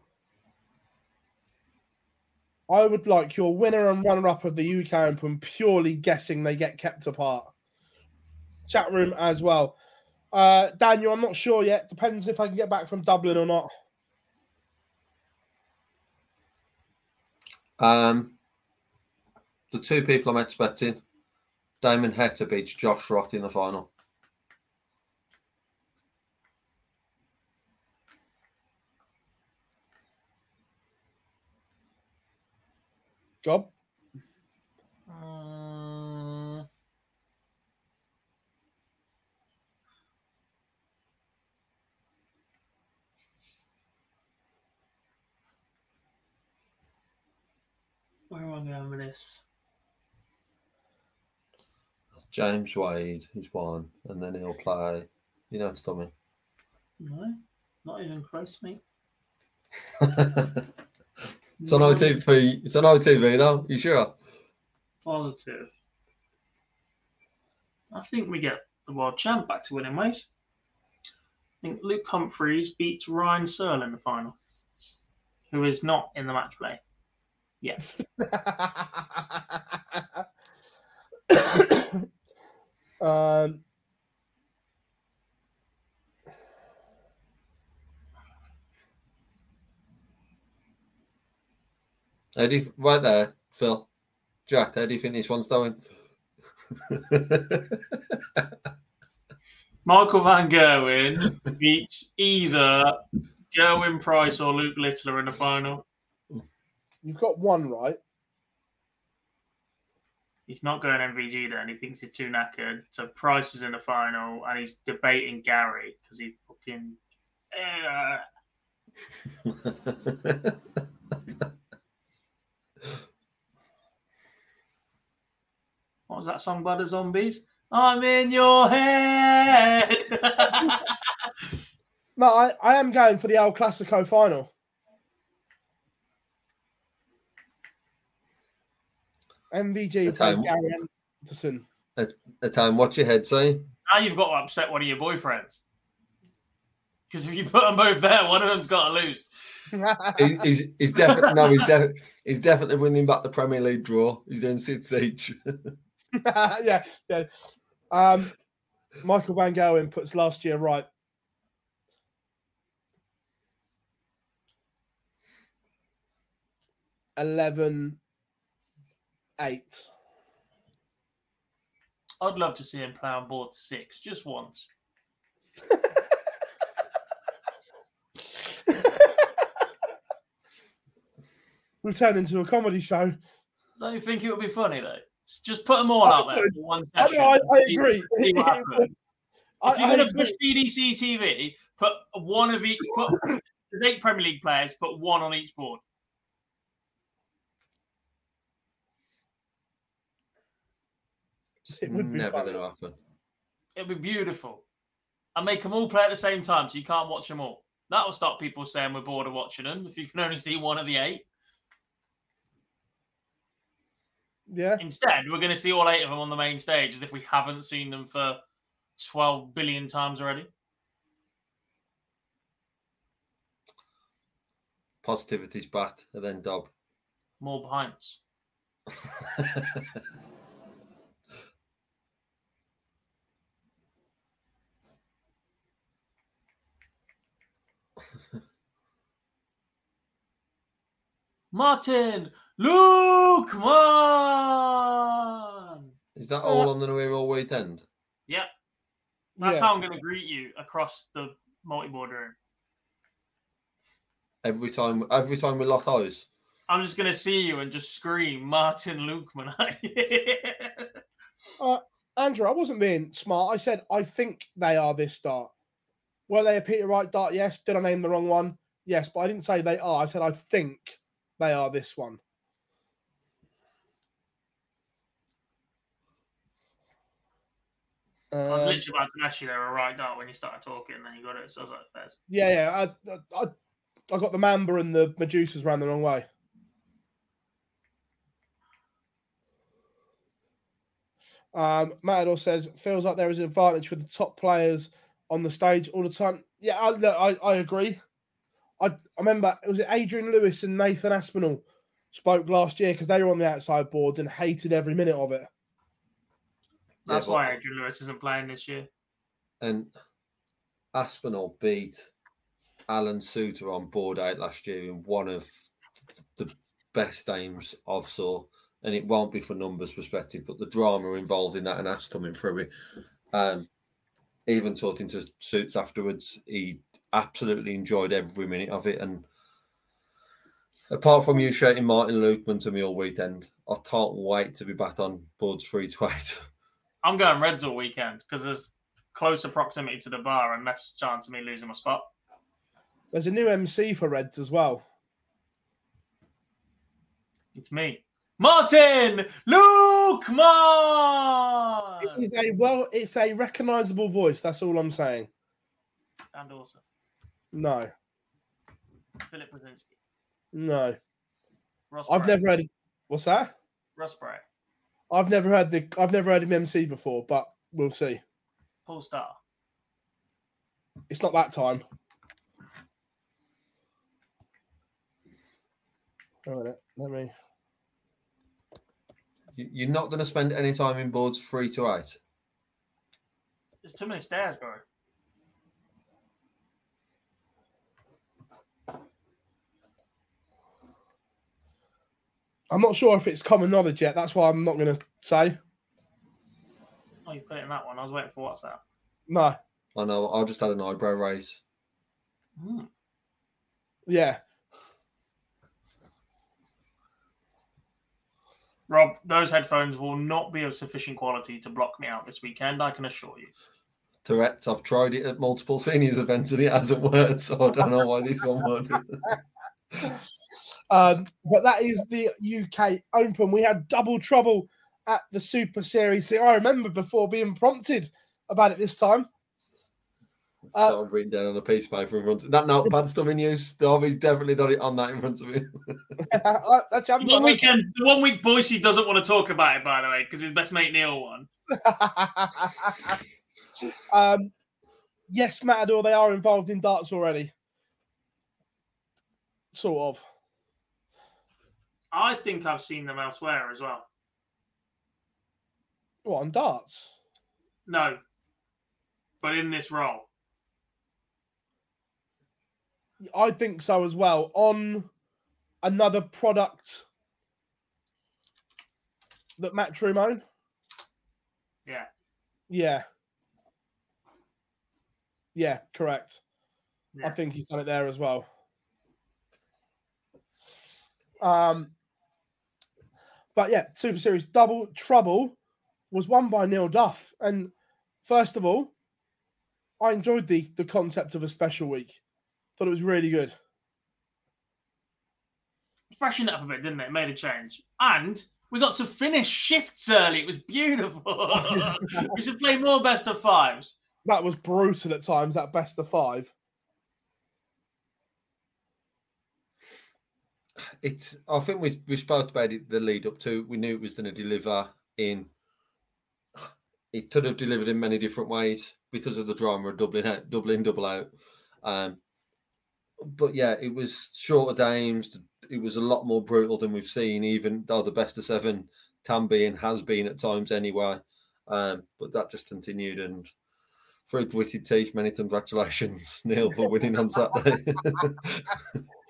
I would like your winner and runner up of the UK Open purely guessing they get kept apart. Chat room as well. Uh, Daniel, I'm not sure yet. Depends if I can get back from Dublin or not. Um, the two people I'm expecting, Damon Heta beats Josh Rock in the final. Gob? Mm, where am I going with this? James Wade is one, and then he'll play. You know, it's Tommy. No, not even close, mate. [laughs] It's on OTV. It's on OTV though. You sure? Positive. I think we get the world champ back to winning ways. I think Luke Humphries beats Ryan Searle in the final, who is not in the match play. Yeah. [laughs] [coughs] [coughs] [coughs] um, How do you, right there, Phil? Jack, how do you think this one's going? [laughs] Michael Van Gerwen beats either Gerwyn Price or Luke Littler in the final. you've got one right. He's not going MVG then. He thinks he's too knackered. So Price is in the final and he's debating Gary because he fucking. eh, [laughs] what was that song by the Zombies? I'm in your head. [laughs] No, I, I am going for the El Clasico final. MVG Okay. plays Gary Anderson. At the time, what's your head saying? now you've got to upset one of your boyfriends. Because if you put them both there, one of them's got to lose. He- he's he's definitely no, he's, def- he's definitely winning back the Premier League draw. He's doing six each. [laughs] yeah, yeah. Um, Michael Van Gerwen puts last year right. 11 8. I'd love to see him play on board six just once. [laughs] We've turned into a comedy show. Don't you think it would be funny though? Just put them all out there would. for one I, session. mean, I, I agree. see what [laughs] happens. If you're going to push PDC TV, put one of each. Put [laughs] there's eight Premier League players. Put one on each board. It would be never funny. going to happen. It'd be beautiful. And make them all play at the same time, so you can't watch them all. That will stop people saying we're bored of watching them. If you can only see one of the eight, Yeah. instead we're going to see all eight of them on the main stage, as if we haven't seen them for twelve billion times already. Positivity's back, and then Dob. More behind [laughs] Martin Lukeman. Is that all on the New all weekend? Yeah, that's Yeah. how I'm going to greet you across the multi-board room. Every time, every time we lock eyes. I'm just going to see you and just scream Martin Lukeman. Uh, Andrew, I wasn't being smart. I said, I think they are this dart. Were they a Peter Wright dart? Yes. Did I name the wrong one? Yes. But I didn't say they are. I said, I think they are this one. I was Um, literally about to ask you they were right dart when you started talking, and then you got it. So I was like, yeah, yeah. I, I, I got the Mamba and the Medusas ran the wrong way. Um, Matador says feels like there is an advantage for the top players on the stage all the time. Yeah, I, I, I agree. I, I remember it was it Adrian Lewis and Nathan Aspinall spoke last year because they were on the outside boards and hated every minute of it. That's but- why Adrian Lewis isn't playing this year. And Aspinall beat Alan Suter on board eight last year in one of the best games I've saw. And it won't be for numbers perspective, but the drama involved in that and us coming through it. Um, even talking to Suits afterwards, he absolutely enjoyed every minute of it. And apart from you shouting Martin Lukeman to me all weekend, I can't wait to be back on boards three to eight. [laughs] I'm going Reds all weekend because there's closer proximity to the bar and less chance of me losing my spot. There's a new MC for Reds as well. It's me, Martin Lukeman. It's a well, it's a recognizable voice. That's all I'm saying. And also No, Philip Brzezinski, no. Ross. I've Bray, never heard. What's that? Ross Bray, I've never heard the. I've never heard him MC before, but we'll see. Paul Starr. It's not that time. Wait a minute. Let me. You- You're not going to spend any time in boards three to eight. There's too many stairs, bro. I'm not sure if it's common knowledge yet. That's why I'm not going to say. Oh, you put it in that one. I was waiting for what's that? No. I know. I just had an eyebrow raise. Hmm. Yeah. Rob, those headphones will not be of sufficient quality to block me out this weekend. I can assure you. Correct. I've tried it at multiple seniors events and it hasn't worked. So I don't know why this one would. [laughs] [laughs] Um, but that is the UK Open. We had double trouble at the Super Series. See, I remember before being prompted about it this time. Uh, I've written down on a piece of paper in front of that notepad's still in use. Darby's definitely got it on that in front of me. [laughs] [laughs] I- Actually, I haven't The one weekend, the one week Boise doesn't want to talk about it, by the way, because his best mate Neil won. um, yes, Matador, they are involved in darts already. Sort of. I think I've seen them elsewhere as well. What, on darts? No, but in this role, I think so as well. On another product that Matchroom own? Yeah. Yeah. Yeah, correct. I think he's done it there as well. Um, but yeah, Super Series Double Trouble was won by Neil Duff, and first of all, I enjoyed the the concept of a special week. Thought it was really good. freshened up a bit, didn't it? It Made a change. And we got to finish shifts early. It was beautiful. [laughs] we should play more best of fives. That was brutal at times. That best of five. It's. I think we we spoke about it the lead up to. We knew it was going to deliver in. It could have delivered in many different ways because of the drama of doubling out, doubling, double out. Um, but yeah, it was shorter games. It was a lot more brutal than we've seen, even though the best of seven can be and has been at times anyway. Um, but that just continued. And for gritted teeth, many congratulations, [laughs] Neil, for winning on Saturday. [laughs]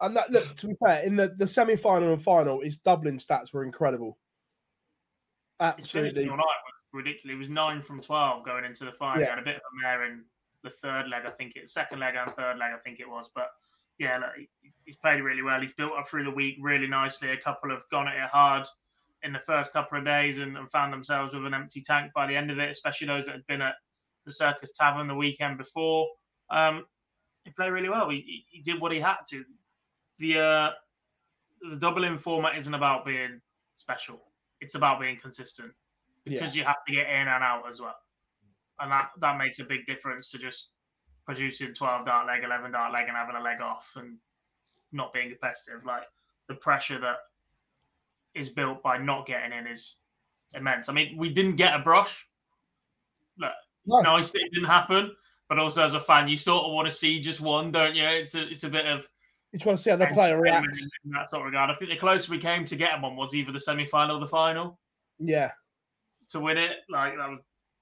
And that look, to be fair, in the, the semi final and final, his Dublin stats were incredible. Absolutely. all night was ridiculous. It was nine from 12 going into the final. He had a bit of a mare in the third leg, I think it second leg and third leg, I think it was. But yeah, look, he- he's played really well. He's built up through the week really nicely. A couple have gone at it hard in the first couple of days and, and found themselves with an empty tank by the end of it, especially those that had been at the Circus Tavern the weekend before. Um, he played really well. He- he did what he had to. The uh, the double in format isn't about being special. It's about being consistent Yeah. because you have to get in and out as well, and that that makes a big difference to just producing twelve dart leg, eleven dart leg, and having a leg off and not being competitive. Like the pressure that is built by not getting in is immense. I mean, we didn't get a brush. Look, No. nice that it didn't happen, but also as a fan, you sort of want to see just one, don't you? It's a it's a bit of You just want to see how the player reacts. in that sort of regard. I think the closest we came to getting one was either the semi final or the final Yeah. to win it. Like that was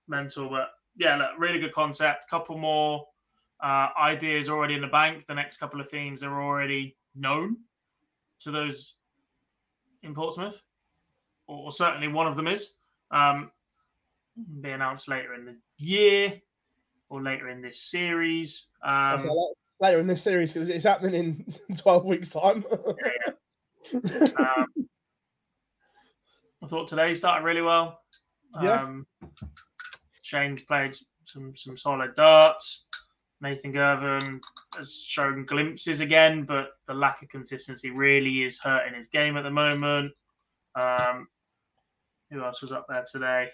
mental, but yeah, look, really good concept. Couple more uh, ideas already in the bank. The next couple of themes are already known to those in Portsmouth, or, or certainly one of them is. Um, be announced later in the year or later in this series. Um, later in this series because it's happening in [laughs] 12 weeks' time. [laughs] um, I thought today started really well. Yeah. Um, Shane's played some some solid darts. Nathan Girvan has shown glimpses again, but the lack of consistency really is hurting his game at the moment. Um, who else was up there today?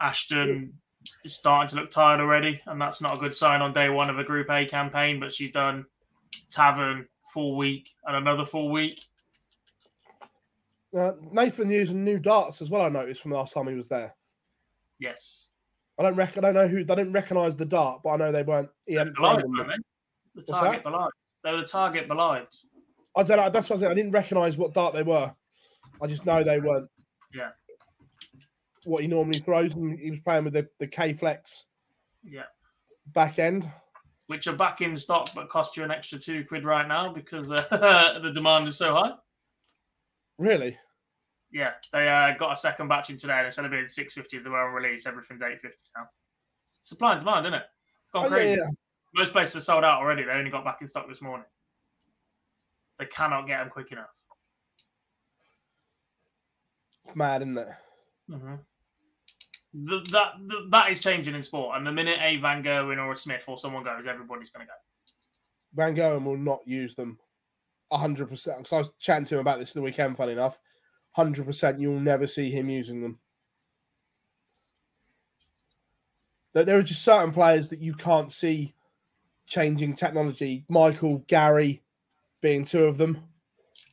Ashton is starting to look tired already, and that's not a good sign on day one of a Group A campaign. But she's done Tavern full week and another full week. uh, Nathan using new darts as well. I noticed from last time he was there. Yes, I don't reckon. I don't know who. I didn't recognise the dart, but I know they weren't. He hadn't Belied, them. The What's target? Belied. They were the target Belied. I don't know. That's what I said. I didn't recognise what dart they were. I just know they weren't Yeah, what he normally throws, and he was playing with the, the K Flex yeah. back end. Which are back in stock, but cost you an extra two quid right now because uh, [laughs] the demand is so high. Really? Yeah, they uh, got a second batch in today, and instead of being six fifty as they were on release, everything's eight fifty now. Supply and demand, isn't it? It's gone Oh, yeah, crazy. yeah. Most places are sold out already. They only got back in stock this morning. They cannot get them quick enough. Mad, isn't it? Mm-hmm. Th- that th- that is changing in sport, and the minute a Van Gerwen or a Smith or someone goes, everybody's going to go. Van Gogh will not use them. hundred percent. Because I was chatting to him about this the weekend. Funny enough, hundred percent. You'll never see him using them. There there are just certain players that you can't see changing technology. Michael, Gary, being two of them.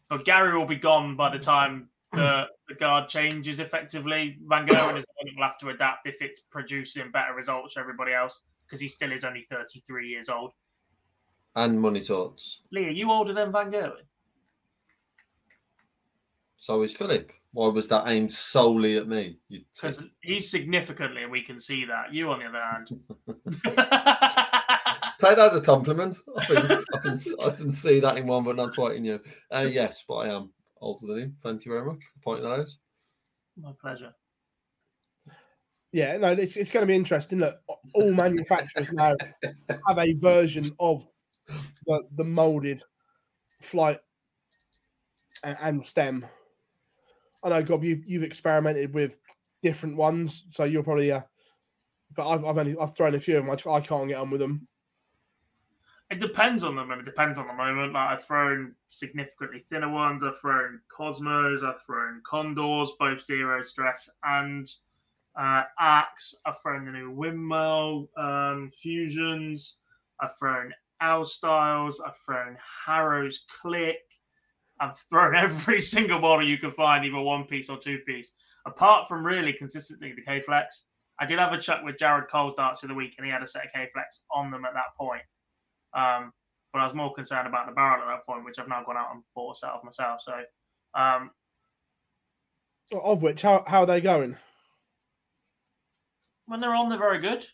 But Gary will be gone by the time the, the guard changes effectively. Van Gerwen is one will have to adapt if it's producing better results for everybody else because he still is only 33 years old. and money talks. Lee, are you older than Van Gerwen? So is Philip. Why was that aimed solely at me? Because he's significantly, and we can see that. You, on the other hand, [laughs] [laughs] Take that as a compliment. I can, I can, I can see that in one, but not quite in you. Uh, yes, but I am older than him. Thank you very much for pointing that out. My pleasure. Yeah, no, it's, it's going to be interesting. Look, all [laughs] manufacturers now have a version of the, the molded flight and, and stem. I know, Gob, you've, you've experimented with different ones, so you're probably, uh, but I've, I've only I've thrown a few of them. I, I can't get on with them. It depends on them, and it depends on the moment. Like I've thrown significantly thinner ones. I've thrown Cosmos. I've thrown Condors, both zero stress and uh, Axe. I've thrown the new Windmill um, Fusions. I've thrown L Styles. I've thrown Harrow's Click. I've thrown [laughs] every single model you can find, either one piece or two piece. Apart from really consistently the K Flex. I did have a chat with Jared Cole's darts of the week, and he had a set of K Flex on them at that point. Um, but I was more concerned about the barrel at that point, which I've now gone out and bought a set of myself. So, um, Of which, how, how are they going? when they're on, they're very good.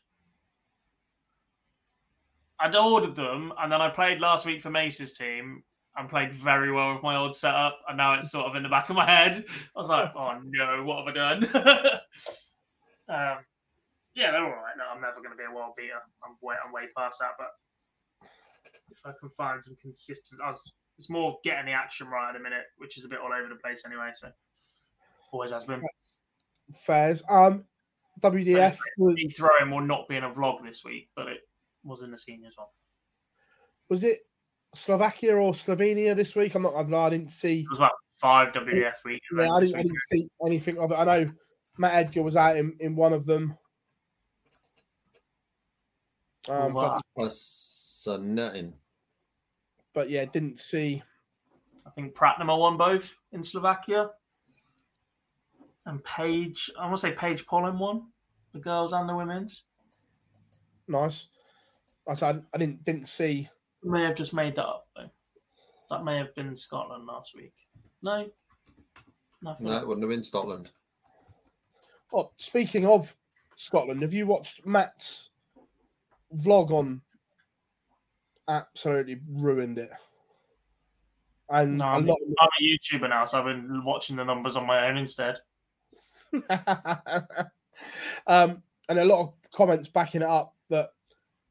I'd ordered them, and then I played last week for Mace's team and played very well with my old setup, and now it's sort of in the back of my head. I was like, [laughs] oh no, what have I done? [laughs] um, yeah, they're all right. No, I'm never going to be a world beater. I'm way, I'm way past that. But if I can find some consistent, I was, it's more getting the action right at the minute, which is a bit all over the place anyway. So always has been. Fairs. Um, WDF. Was, Me throwing will not be in a vlog this week, but it was in the seniors one. was it Slovakia or Slovenia this week? I'm not. I, I didn't see. It was about five WDF week. Yeah, I didn't, I didn't see anything of it. I know Matt Edgar was out in, in one of them. Um, Wow. but, That's uh, nothing. But yeah, didn't see. I think Pratnama won both in Slovakia. And Paige, I want to say Paige Pauling won, the girls and the women's. Nice. I said I didn't didn't see. May have just made that up though. That may have been Scotland last week. No, nothing. No, it wouldn't have been Scotland. Oh, speaking of Scotland, have you watched Matt's vlog on? Absolutely ruined it. And No, a I'm, lot. I'm a YouTuber now, so I've been watching the numbers on my own instead. [laughs] um, and a lot of comments backing it up that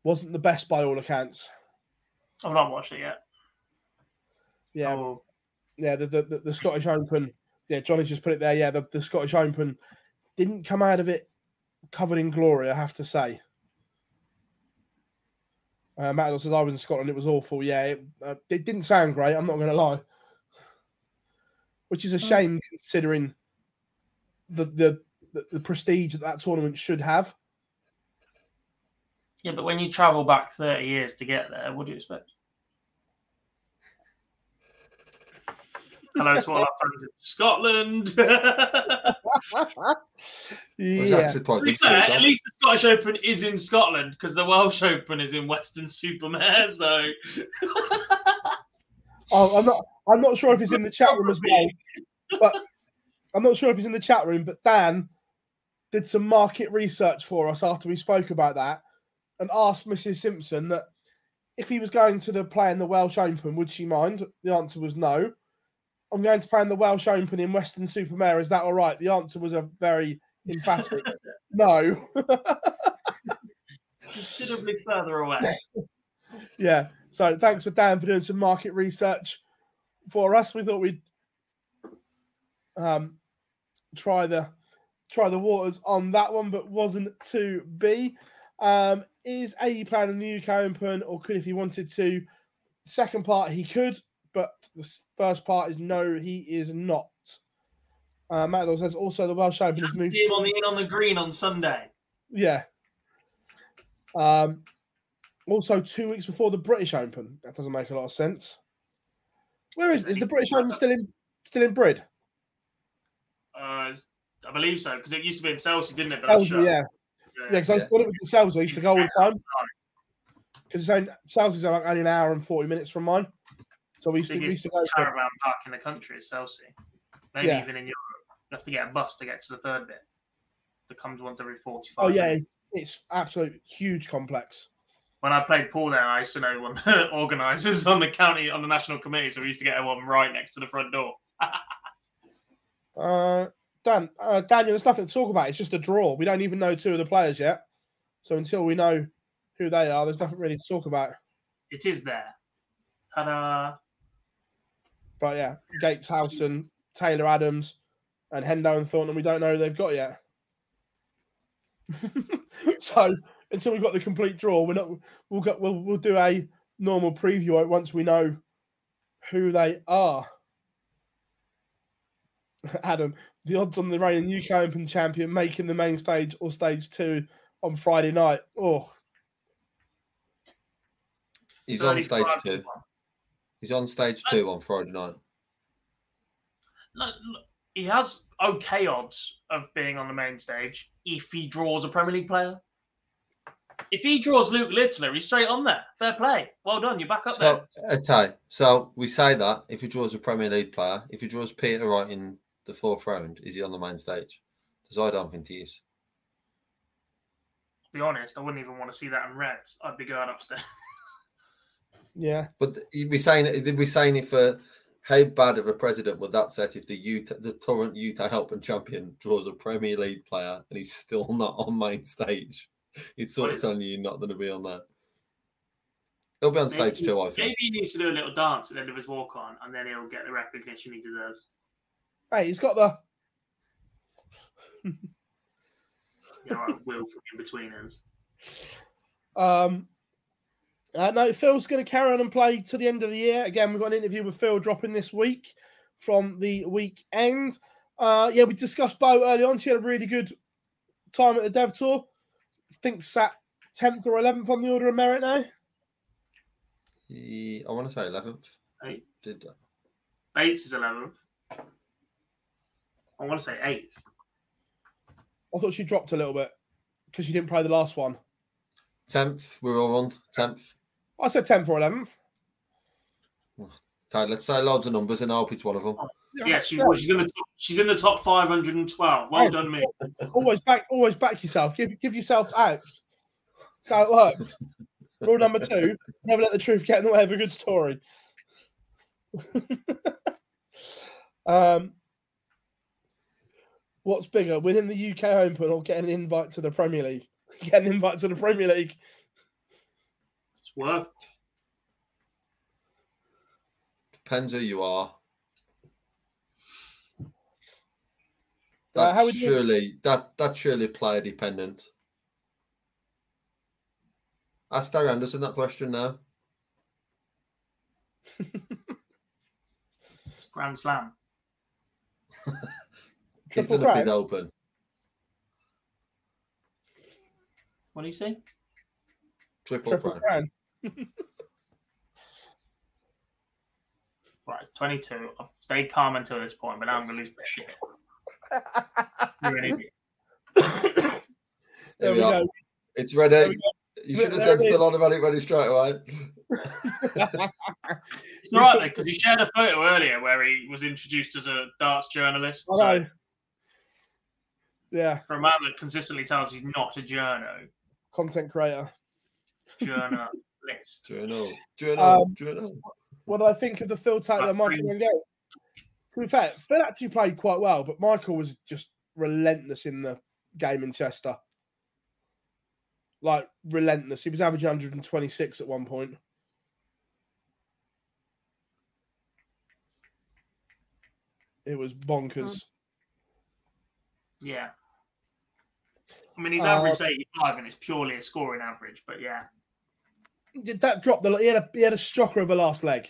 wasn't the best by all accounts. I've not watched it yet. Yeah, Oh, yeah. The, the the the Scottish Open. Yeah, Johnny's just put it there. Yeah, the, the Scottish Open didn't come out of it covered in glory. I have to say. Uh, Matt says I was in Scotland. It was awful. Yeah, it, uh, it didn't sound great. I'm not going to lie. Which is a shame considering the, the the the prestige that that tournament should have. yeah, but when you travel back 30 years to get there, what do you expect? Hello to all our friends in Scotland. [laughs] Yeah, To be fair, at least the Scottish Open is in Scotland because the Welsh Open is in Weston-super-Mare. So oh, I'm not. I'm not sure if he's in the chat room as well. [laughs] But I'm not sure if he's in the chat room. But Dan did some market research for us after we spoke about that, and asked Mrs. Simpson that if he was going to the play in the Welsh Open, would she mind? The answer was no. I'm going to play in the Welsh Open in Weston-super-Mare. Is that all right? The answer was a very emphatic [laughs] no. considerably further away. [laughs] yeah. So thanks for Dan for doing some market research for us. We thought we'd um, try the try the waters on that one, but wasn't to be. Um, is AE playing in the UK Open, or could if he wanted to? Second part, he could, but the first part is no, he is not. Uh, Matt says also the Welsh Open has moved. See him on the in on the green on Sunday. Yeah. Um, also, two weeks before the British Open. That doesn't make a lot of sense. Where is is the British Open still in still in Brid? Uh, I believe so because it used to be in Chelsea, didn't it? But Selsey, shut. yeah, yeah. Because I thought it was in Selsey. I used to go all the time because Selsey's like only an hour and forty minutes from mine. So we used to, we used to go. Caravan park in the country is Chelsea. Maybe Yeah. even in Europe. You have to get a bus to get to the third bit. That comes once every 45 oh yeah, minutes. it's absolute huge complex. When I played pool there, I used to know one of the [laughs] organisers on the county on the national committee, so we used to get one right next to the front door. [laughs] Uh, Dan, uh, Daniel, there's nothing to talk about. It's just a draw. We don't even know two of the players yet. So until we know who they are, there's nothing really to talk about. It is there. Ta-da! But yeah, Gates, Howson, Taylor Adams, and Hendo and Thornton, we don't know who they've got yet. [laughs] so until we've got the complete draw, we're not. We'll get. We'll we'll do a normal preview once we know who they are. [laughs] Adam, the odds on the reigning UK Open champion making the main stage or stage two on Friday night. Oh, He's on stage two. He's on stage two on Friday night. Look, he has okay odds of being on the main stage if he draws a Premier League player. If he draws Luke Littler, he's straight on there. Fair play. Well done. You're back up there. Uh, so, okay, so we say that if he draws a Premier League player, if he draws Peter Wright in the fourth round, is he on the main stage? Because I don't think he is. To be honest, I wouldn't even want to see that in Reds. I'd be going upstairs. [laughs] yeah. But you'd be saying, did we saying if uh, how bad of a president would that set if the Utah, the current Utah Helping champion draws a Premier League player and he's still [laughs] not on main stage? It's sort of telling you not going to be on that. He'll be on stage two, I think. Maybe he needs to do a little dance at the end of his walk on, and then he'll get the recognition he deserves. Hey, he's got the. [laughs] You know, like Will from in between us. Um, uh, no, Phil's going to carry on and play to the end of the year. Again, we've got an interview with Phil dropping this week from the weekend. Uh, yeah, we discussed Bo early on. She had a really good time at the Dev Tour. I think sat 10th or 11th on the order of merit now. He, I want to say 11th. Eight. Did that. Bates is 11th. I want to say 8th. I thought she dropped a little bit because she didn't play the last one. 10th, we're all on 10th. I said 10th or 11th. Okay, let's say loads of numbers and I hope it's one of them. Yeah, she, she's in the top, she's in the top 512. Well Hey, done, me. Always back, always back yourself. Give give yourself outs. That's how it works. Rule number two: never let the truth get in the way of a good story. [laughs] um, what's bigger, winning the UK Open or getting an invite to the Premier League? [laughs] Getting an invite to the Premier League. It's worth. Depends who you are. Uh, That's how would you- surely that that's surely player dependent. Ask Darren Anderson that question now. [laughs] Grand Slam. [laughs] He's Triple done a big open. What do you say? Triple, Triple crown. Crown. [laughs] Right, 22. I've stayed calm until this point, but now I'm going to lose my shit. You're an [laughs] idiot. There There we we are. go. It's ready. You should have There said it Phil is. on about it ready straight away. It's all right, though, because he shared a photo earlier where he was introduced as a darts journalist. I So know. Yeah, for a man that consistently tells he's not a journo, content creator. [laughs] journalist. Journal. Journal. Um, Journal. What do I think of the Phil Taylor That Michael brings- Rangel? To be fair, Phil actually played quite well, but Michael was just relentless in the game in Chester. Like relentless. He was averaging 126 at one point. It was bonkers. Yeah. I mean, he's Uh, averaged 85 and it's purely a scoring average, but yeah. Did that drop the? He had a he had a stroker of the last leg.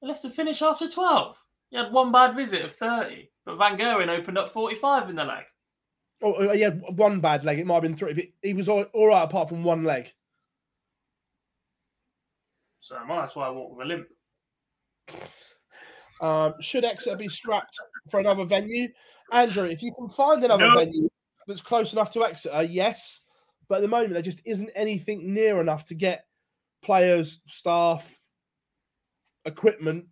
He left to finish after 12. He had one bad visit of 30, but Van Gerwen opened up 45 in the leg. Oh, he had one bad leg. It might have been three. But he was all, all right apart from one leg. So well, that's why I walk with a limp. [laughs] Um, should Exeter be strapped for another venue? Andrew, if you can find another No. venue that's close enough to Exeter, yes. But at the moment, there just isn't anything near enough to get players, staff, equipment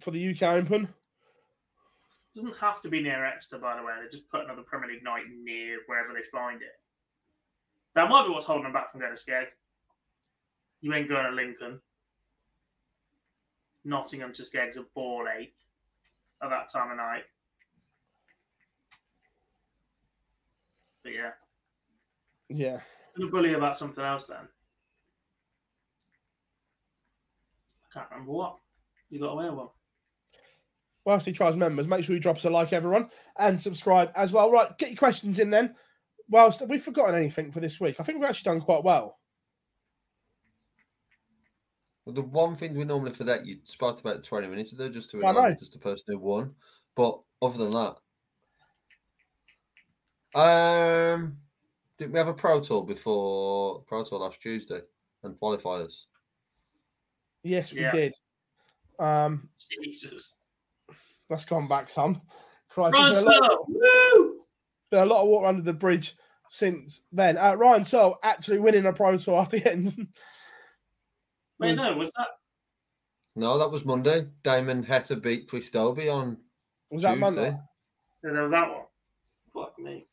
for the UK Open. It doesn't have to be near Exeter, by the way. They just put another Premier League night near wherever they find it. That might be what's holding them back from going to. You ain't going to Lincoln. Nottingham to Skeg's a ball ache at that time of night. But yeah, Yeah. I'm gonna bully about something else then. I can't remember what. You got away with one. Whilst he tries members, make sure you drop us a like, everyone, and subscribe as well. Right, get your questions in then. Whilst have we've forgotten anything for this week, I think we've actually done quite well. Well, the one thing we normally for that you spoke about 20 minutes ago, just to I know. acknowledge as the person who won. But other than that, um, did we have a pro tour before pro tour last Tuesday and qualifiers? Yes, we Yeah. did. Um, Jesus. let's come back some. Christ, Ryan there's been a, lot, Woo! been a lot of water under the bridge since then. Uh, Ryan Searle actually winning a pro tour after the end. [laughs] Wait, was- no, was that? No, that was Monday. Damon Heta beat Chris Dobey on Was that Monday? Yeah, there was that one. Fuck me.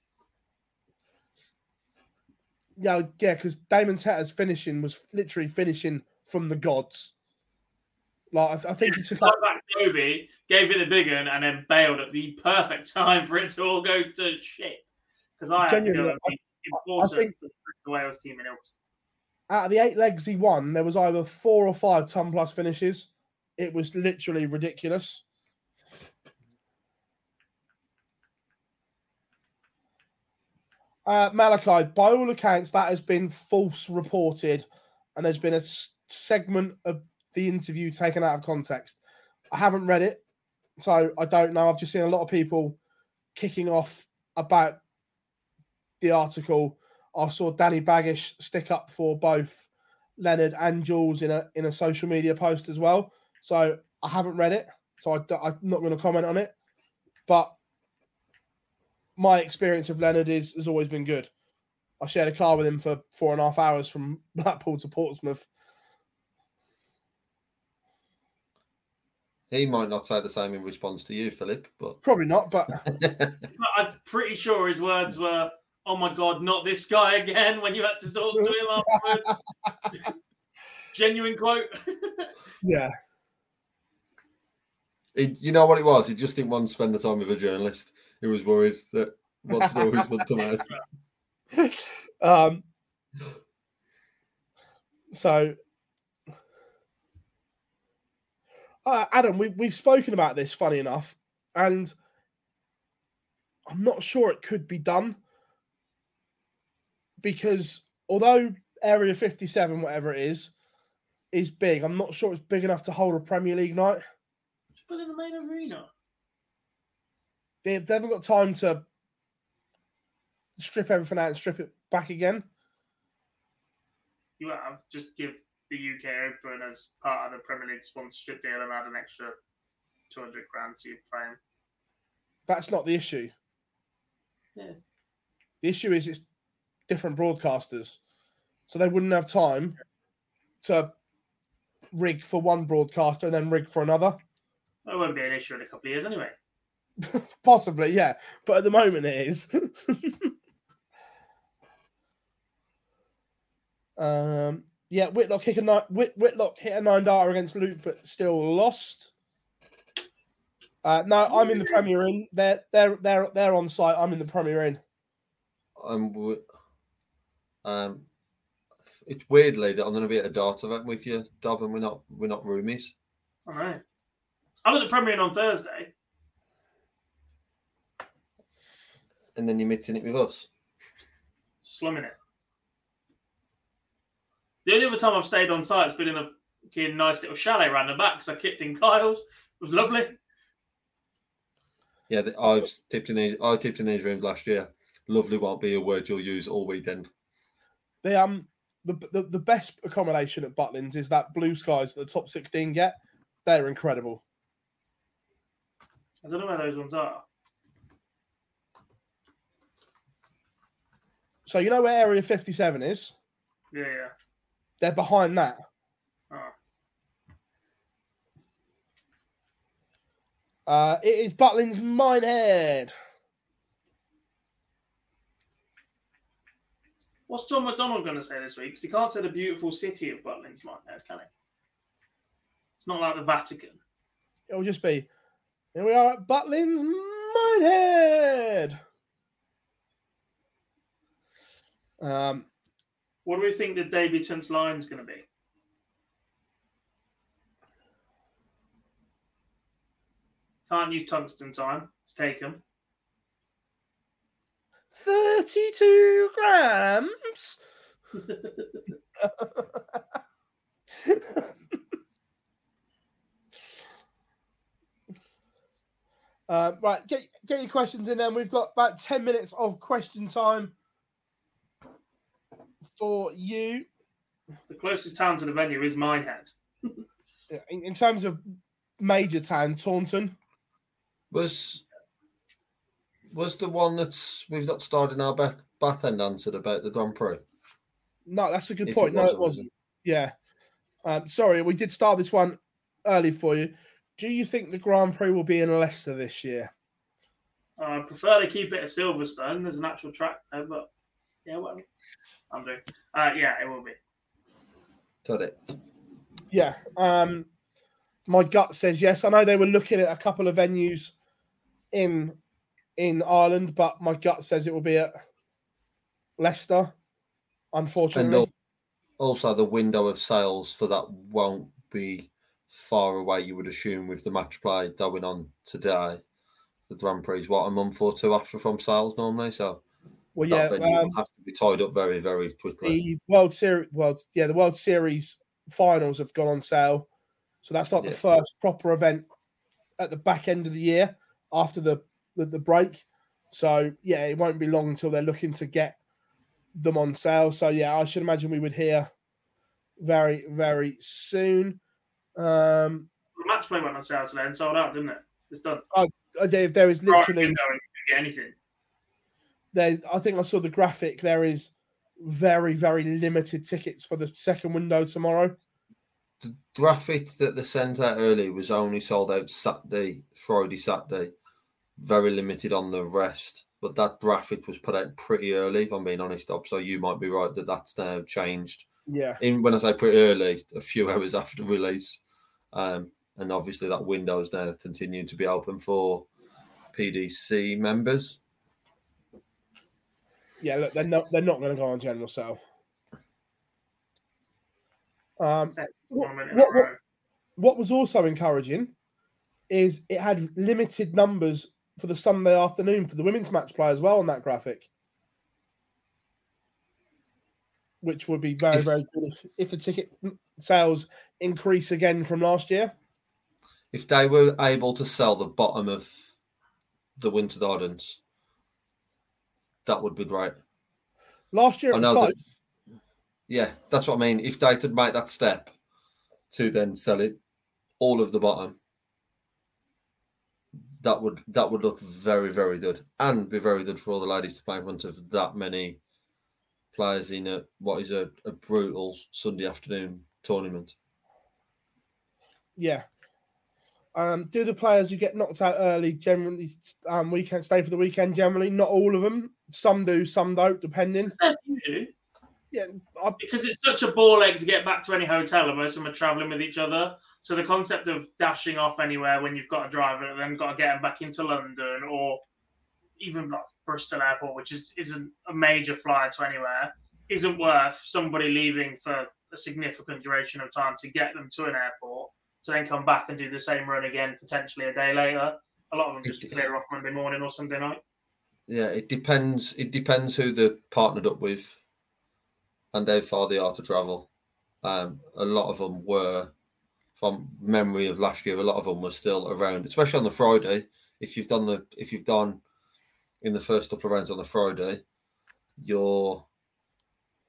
Yeah, yeah, because Damon's Heta's finishing was literally finishing from the gods. Like I, th- I think he took Cut back Toby, gave it a big one, and then bailed at the perfect [laughs] time for it to all go to shit. Because I had to go Genuinely, I important think- the Wales team in Ilkeston. out of the eight legs he won, there was either four or five ton plus finishes. It was literally ridiculous. Uh, Malachi, by all accounts, that has been false reported, and there's been a s- segment of the interview taken out of context. I haven't read it, so I don't know. I've just seen a lot of people kicking off about the article. I saw Danny Baggish stick up for both Leonard and Jules in a in a social media post as well. So I haven't read it, so I, am not going to comment on it. But my experience of Leonard is has always been good. I shared a car with him for four and a half hours from [laughs] Blackpool to Portsmouth. He might not say the same in response to you, Philip, but Probably not, but [laughs] But I'm pretty sure his words were, "Oh my god, not this guy again!" When you had to talk to him afterwards. [laughs] Genuine quote. yeah, he, you know what it was? He just didn't want to spend the time with a journalist. He was worried that what stories would come out. um, so, uh, Adam, we, we've spoken about this, funny enough, and I'm not sure it could be done because although Area 57, whatever it is, is big, I'm not sure it's big enough to hold a Premier League night. Just put in the main arena. They, they haven't got time to strip everything out and strip it back again. You have just give the UK Open as part of the Premier League sponsorship deal and add an extra 200 grand to your playing. That's not the issue. Yeah. The issue is it's different broadcasters, so they wouldn't have time to rig for one broadcaster and then rig for another. That won't be an issue in a couple of years anyway. [laughs] Possibly, yeah, but at the moment it is. [laughs] um, yeah, Whitlock hit a nine, Whit, Whitlock hit a nine data against Luke, but still lost. Uh, no, I'm in the Premier Inn. They're they're they're they're on site. I'm in the Premier Inn. Um, w- um, it's weirdly that I'm going to be at a dart event with you, Dob, and we're not we're not roomies. All right. I'm at the Premier Inn on Thursday. And then you're mixing it with us. slumming it. The only other time I've stayed on site has been in a fucking nice little chalet around the back because I kicked in Kyle's. It was lovely. Yeah, the- I've tipped in these. I tipped in these rooms last year. Lovely won't be a word you'll use all weekend. The um the, the the best accommodation at Butlins is that blue skies that the top sixteen get. They're incredible. I don't know where those ones are. So you know where Area Fifty Seven is? Yeah, yeah. They're behind that. Oh. Uh, it is Butlins Minehead. What's John McDonald going to say this week? Because he can't say the beautiful city of Butlins Minehead, can he? It's not like the Vatican. It'll just be here we are at Butlins Minehead. Um, What do we think the line is going to be? Can't use tungsten time. It's taken. 32 grams. [laughs] Uh, right, get get your questions in. Then we've got about ten minutes of question time for you. The closest town to the venue is Minehead. [laughs] In, in terms of major town, Taunton. Was was the one that's we've not started in our bath, bath end answered about the Grand Prix? No, that's a good If it point. no, was, it it wasn't. Yeah. Um, sorry, we did start this one early for you. Do you think the Grand Prix will be in Leicester this year? I prefer to keep it at Silverstone. There's an actual track there, but yeah, whatever. I'm doing. Uh, yeah, it will be. Got it. Yeah. Um, my gut says yes. I know they were looking at a couple of venues in in Ireland, but my gut says it will be at Leicester. Unfortunately, al- also the window of sales for that won't be far away. You would assume with the match play going on today, the Grand Prix is what a month or two after from sales normally. So well, that yeah. venue will Um, have to be tied up very very quickly. the World Series, well, yeah, the World Series finals have gone on sale, so that's like the first proper event at the back end of the year after the, the the break. So yeah, it won't be long until they're looking to get them on sale. So yeah, I should imagine we would hear very very soon. Um, The match play went on sale today and sold out, didn't it? It's done. uh, there, there is Right, literally window and you can get anything. There. I think I saw the graphic. There is very very limited tickets for the second window tomorrow. the graphic that they sent out early was only sold out Saturday, Friday, Saturday. Very limited on the rest. But that graphic was put out pretty early, if I'm being honest, Ob. So you might be right that that's now changed. Yeah. In when I say pretty early, a few [laughs] hours after release. Um, and obviously that window is now continuing to be open for PDC members. Yeah, look, they're not they're not going to go on general sale. Um, what, One minute in a what, what, what was also encouraging is it had limited numbers for the Sunday afternoon for the women's match play as well on that graphic, which would be very If- very good if, if the ticket sales increase again from last year. If they were able to sell the bottom of the Winter Gardens, that would be right. Last year it I was know that- Yeah, that's what I mean. If they could make that step to then sell it all of the bottom, that would that would look very very good and be very good for all the ladies to play in front of that many players in a what is a, a brutal Sunday afternoon tournament. Yeah. Um, do the players who get knocked out early generally um, weekend stay for the weekend? Generally, not all of them. Some do, some don't, depending. You do. Yeah, I, Because it's such a ball ache to get back to any hotel, and most of them are travelling with each other. So the concept of dashing off anywhere when you've got a driver and then got to get them back into London or even like Bristol Airport, which is isn't a major flyer to anywhere, isn't worth somebody leaving for a significant duration of time to get them to an airport to then come back and do the same run again potentially a day later. A lot of them just clear off Monday morning or Sunday night. Yeah, it depends. It depends who they're partnered up with and how far they are to travel. Um, a lot of them were, from memory of last year, a lot of them were still around, especially on the Friday. If you've done the, if you've done in the first couple of rounds on the Friday, your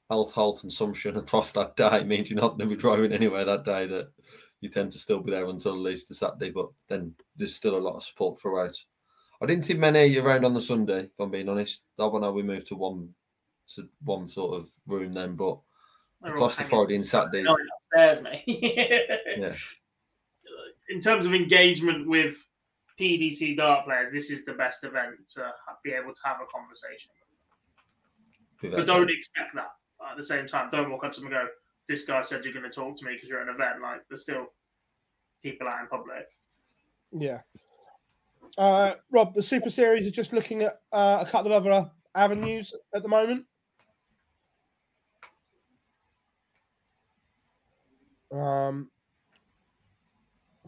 health, health, consumption [laughs] across that day means you're not going to be driving anywhere that day. That you tend to still be there until at least the Saturday, but then there's still a lot of support throughout. I didn't see many around on the Sunday, if I'm being honest. That one, uh, we moved to one, to one sort of room then, but They're all across the hanging Friday and Saturday, No, upstairs, mate. [laughs] yeah, uh, in terms of engagement with PDC dart players, this is the best event to be able to have a conversation. With. But don't expect that at the same time. Don't walk up to them and go, "This guy said you're going to talk to me because you're at an event." Like there's still people out in public. Yeah. Uh, Rob, the Super Series is just looking at uh, a couple of other avenues at the moment. Um,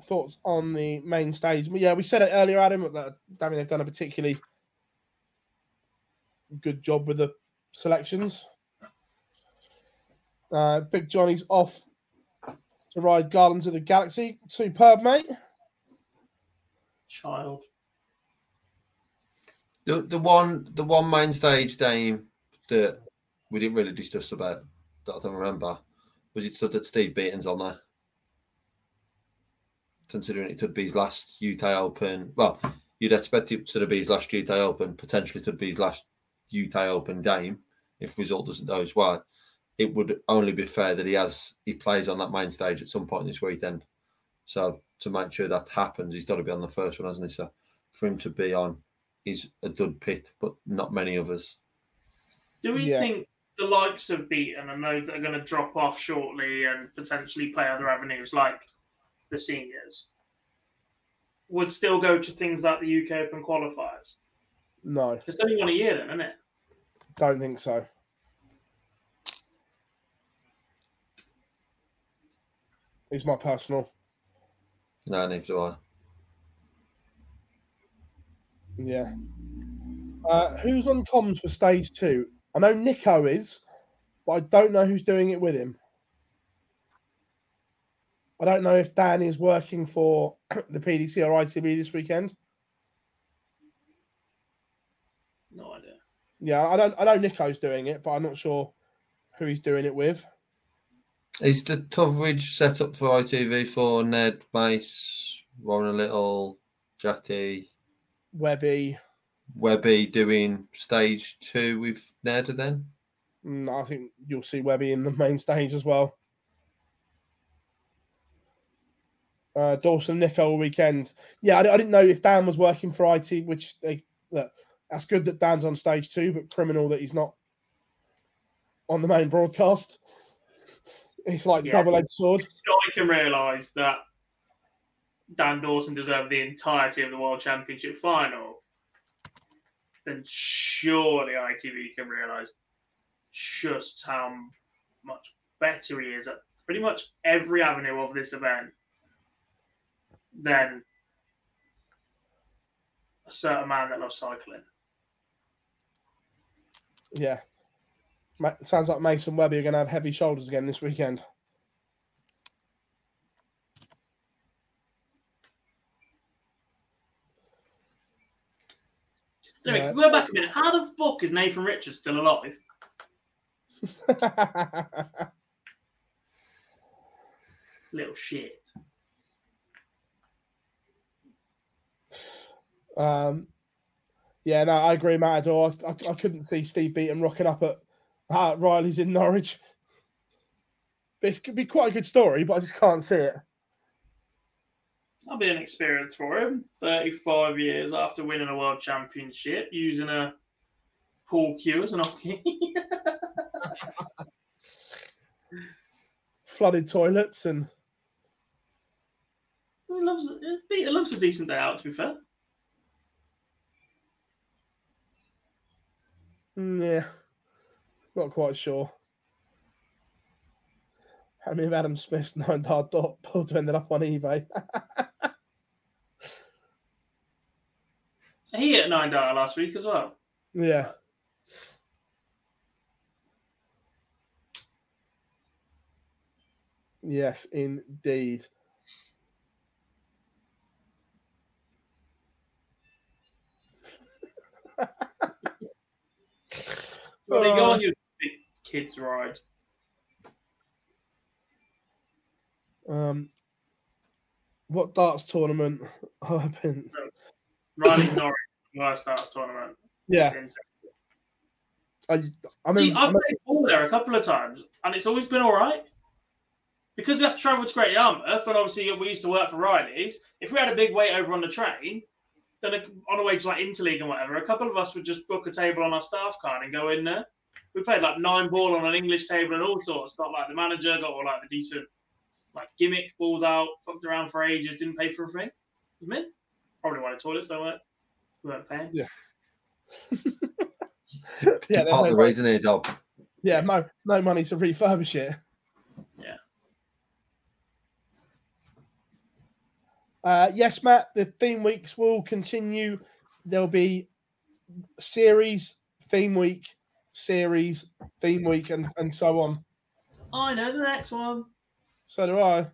thoughts on the main stage? Yeah, we said it earlier, Adam. That I mean, they've done a particularly good job with the selections. Uh, Big Johnny's off to ride Guardians of the Galaxy. Superb, mate. Child. The the one the one main stage game that we didn't really discuss about that I don't remember was it stood that Steve Beaton's on there. Considering it could be his last UK Open. Well, you'd expect it to be his last UK Open, potentially to be his last UK Open game if result doesn't go his way. It would only be fair that he has he plays on that main stage at some point this weekend. So to make sure that happens, he's got to be on the first one, hasn't he? So for him to be on is a dud pit, but not many others. Do we yeah. think the likes of Beaton and those that are going to drop off shortly and potentially play other avenues like the seniors would still go to things like the UK Open qualifiers? No. It's only one a year then, isn't it? Don't think so. It's my personal. No, neither do I. Yeah. Uh, who's on comms for stage two? I know Nico is, but I don't know who's doing it with him. I don't know if Dan is working for [clears throat] the PDC or ITV this weekend. No idea. Yeah, I don't. I know Nico's doing it, but I'm not sure who he's doing it with. Is the coverage set up for ITV for Ned, Mace, Ron Little, Jackie, Webby? Webby doing stage two with Ned then? Mm, I think you'll see Webby in the main stage as well. Uh, Dawson Nico weekend. Yeah, I, I, didn't know if Dan was working for IT, which they look, that's good that Dan's on stage two, but criminal that he's not on the main broadcast. [laughs] It's like yeah. double edged sword. I can realise that Dan Dawson deserved the entirety of the World Championship final then surely ITV can realise just how much better he is at pretty much every avenue of this event than a certain man that loves cycling. Yeah. Sounds like Mason Webby are going to have heavy shoulders again this weekend. Anyway, go back a minute. How the fuck is Nathan Richards still alive? [laughs] Little shit. Um, yeah, no, I agree, Matador. I, I, I couldn't see Steve Beaton rocking up at uh, Riley's in Norwich. It could be quite a good story, but I just can't see it. That'll be an experience for him. 35 years after winning a world championship, using a pool cue as an hockey. [laughs] Flooded toilets and. He loves He loves a decent day out. To be fair. Mm, yeah, not quite sure. How many of Adam Smith's nine dot dot have [laughs] ended up on eBay? [laughs] He hit nine dollar last week as well. Yeah. Yes, indeed. well, they go on [laughs] your kids ride. Um, what darts tournament [laughs] have I been? Riley Norris worst darts tournament. Yeah. I, I mean, See, I've played ball there a couple of times, and it's always been all right. Because we have to travel to Great Yarmouth, and obviously we used to work for Riley's. If we had a big wait over on the train, then on the way to like Interleague and whatever, a couple of us would just book a table on our staff card and go in there. We played like nine ball on an English table and all sorts. Got like the manager, got all like the decent like gimmick balls out, fucked around for ages, didn't pay for a thing. Was mint. Probably why the toilets don't work. We weren't paying. Yeah. [laughs] yeah, there's Part of the reason here, Dob. yeah, no, no money to refurbish it. Yeah. Uh, yes, Matt, the theme weeks will continue. There'll be series, theme week, series, theme week, and, and so on. I know the next one. So do I.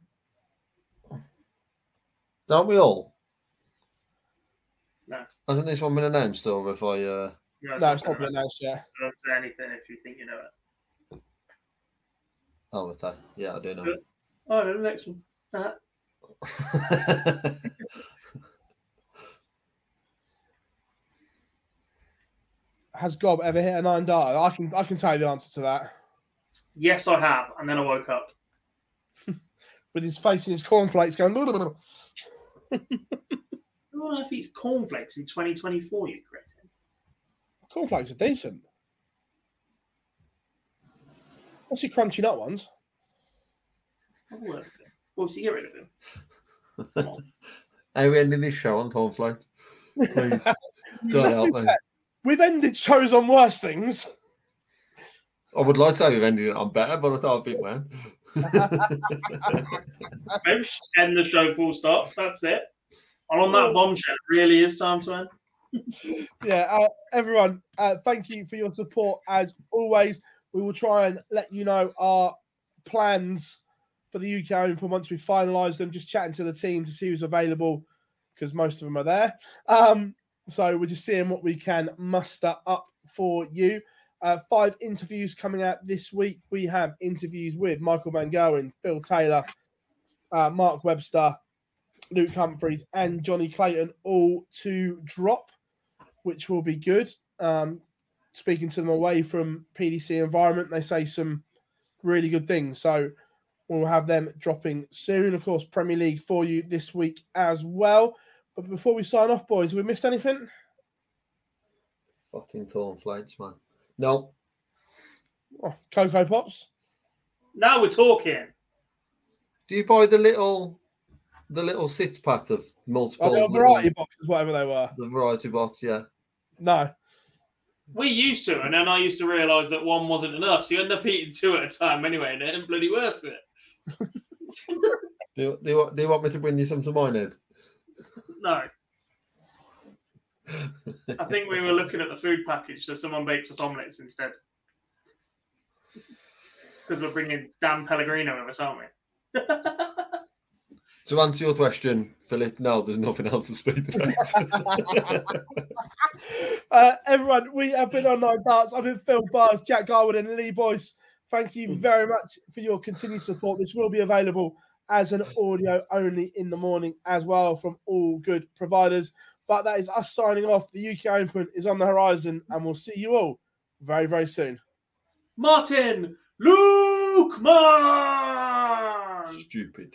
Don't we all? No. Hasn't this one been announced, or if I? Uh... No, No, it's not been announced yet. Don't say anything if you think you know it. Oh, with that, Yeah, I do know. Oh, no, the next one. Uh, [laughs] Has Gob ever hit a nine dart? I can I can tell you the answer to that. yes, I have. And then I woke up. With his face in his cornflakes going. Oh, if it's cornflakes in 2024, you cretin. Cornflakes are decent. What's your crunchy nut ones? Have a word with him. Well, so get rid of him. [laughs] Are we ending this show on cornflakes. Please. God Let's help me. We've ended shows on worse things. I would like to say we've ended it on better, but I thought I'd be man. End the show full stop. That's it. And on that bombshell, it really is time to end. yeah, uh, everyone, uh, thank you for your support as always. We will try and let you know our plans for the UK Open once we finalise them. Just chatting to the team to see who's available because most of them are there. Um, so we're just seeing what we can muster up for you. Uh, five interviews coming out this week. We have interviews with Michael Van Gerwen, Phil Taylor, uh, Mark Webster, Luke Humphries, and Johnny Clayton all to drop, which will be good. Um, speaking to them away from PDC environment, they say some really good things. So we'll have them dropping soon. Of course, Premier League for you this week as well. But before we sign off, boys, have we missed anything? Fucking cornflakes, man. No. Oh, Cocoa Pops. Now we're talking. Do you buy the little, the little six pack of multiple? Oh, the little- variety boxes, whatever they were. The variety box, yeah. No. We used to, and then I used to realise that one wasn't enough. So you end up eating two at a time anyway, and it ain't bloody worth it. [laughs] Do you, do, you, want- do you want me to bring you some to mine, Ed? No. I think we were looking at the food package, so someone baked us omelettes instead. Because we're bringing Dan Pellegrino with us, aren't we? [laughs] To answer your question, Philip, no, there's nothing else to speak about. [laughs] Uh, everyone, we have been Online Darts. I've been Phill Bars, Jack Garwood, and Lee Boyce. Thank you very much for your continued support. This will be available as an audio only in the morning as well from all good providers. But that is us signing off. The UK Open is on the horizon, and we'll see you all very, very soon. Martin Lukeman! Stupid.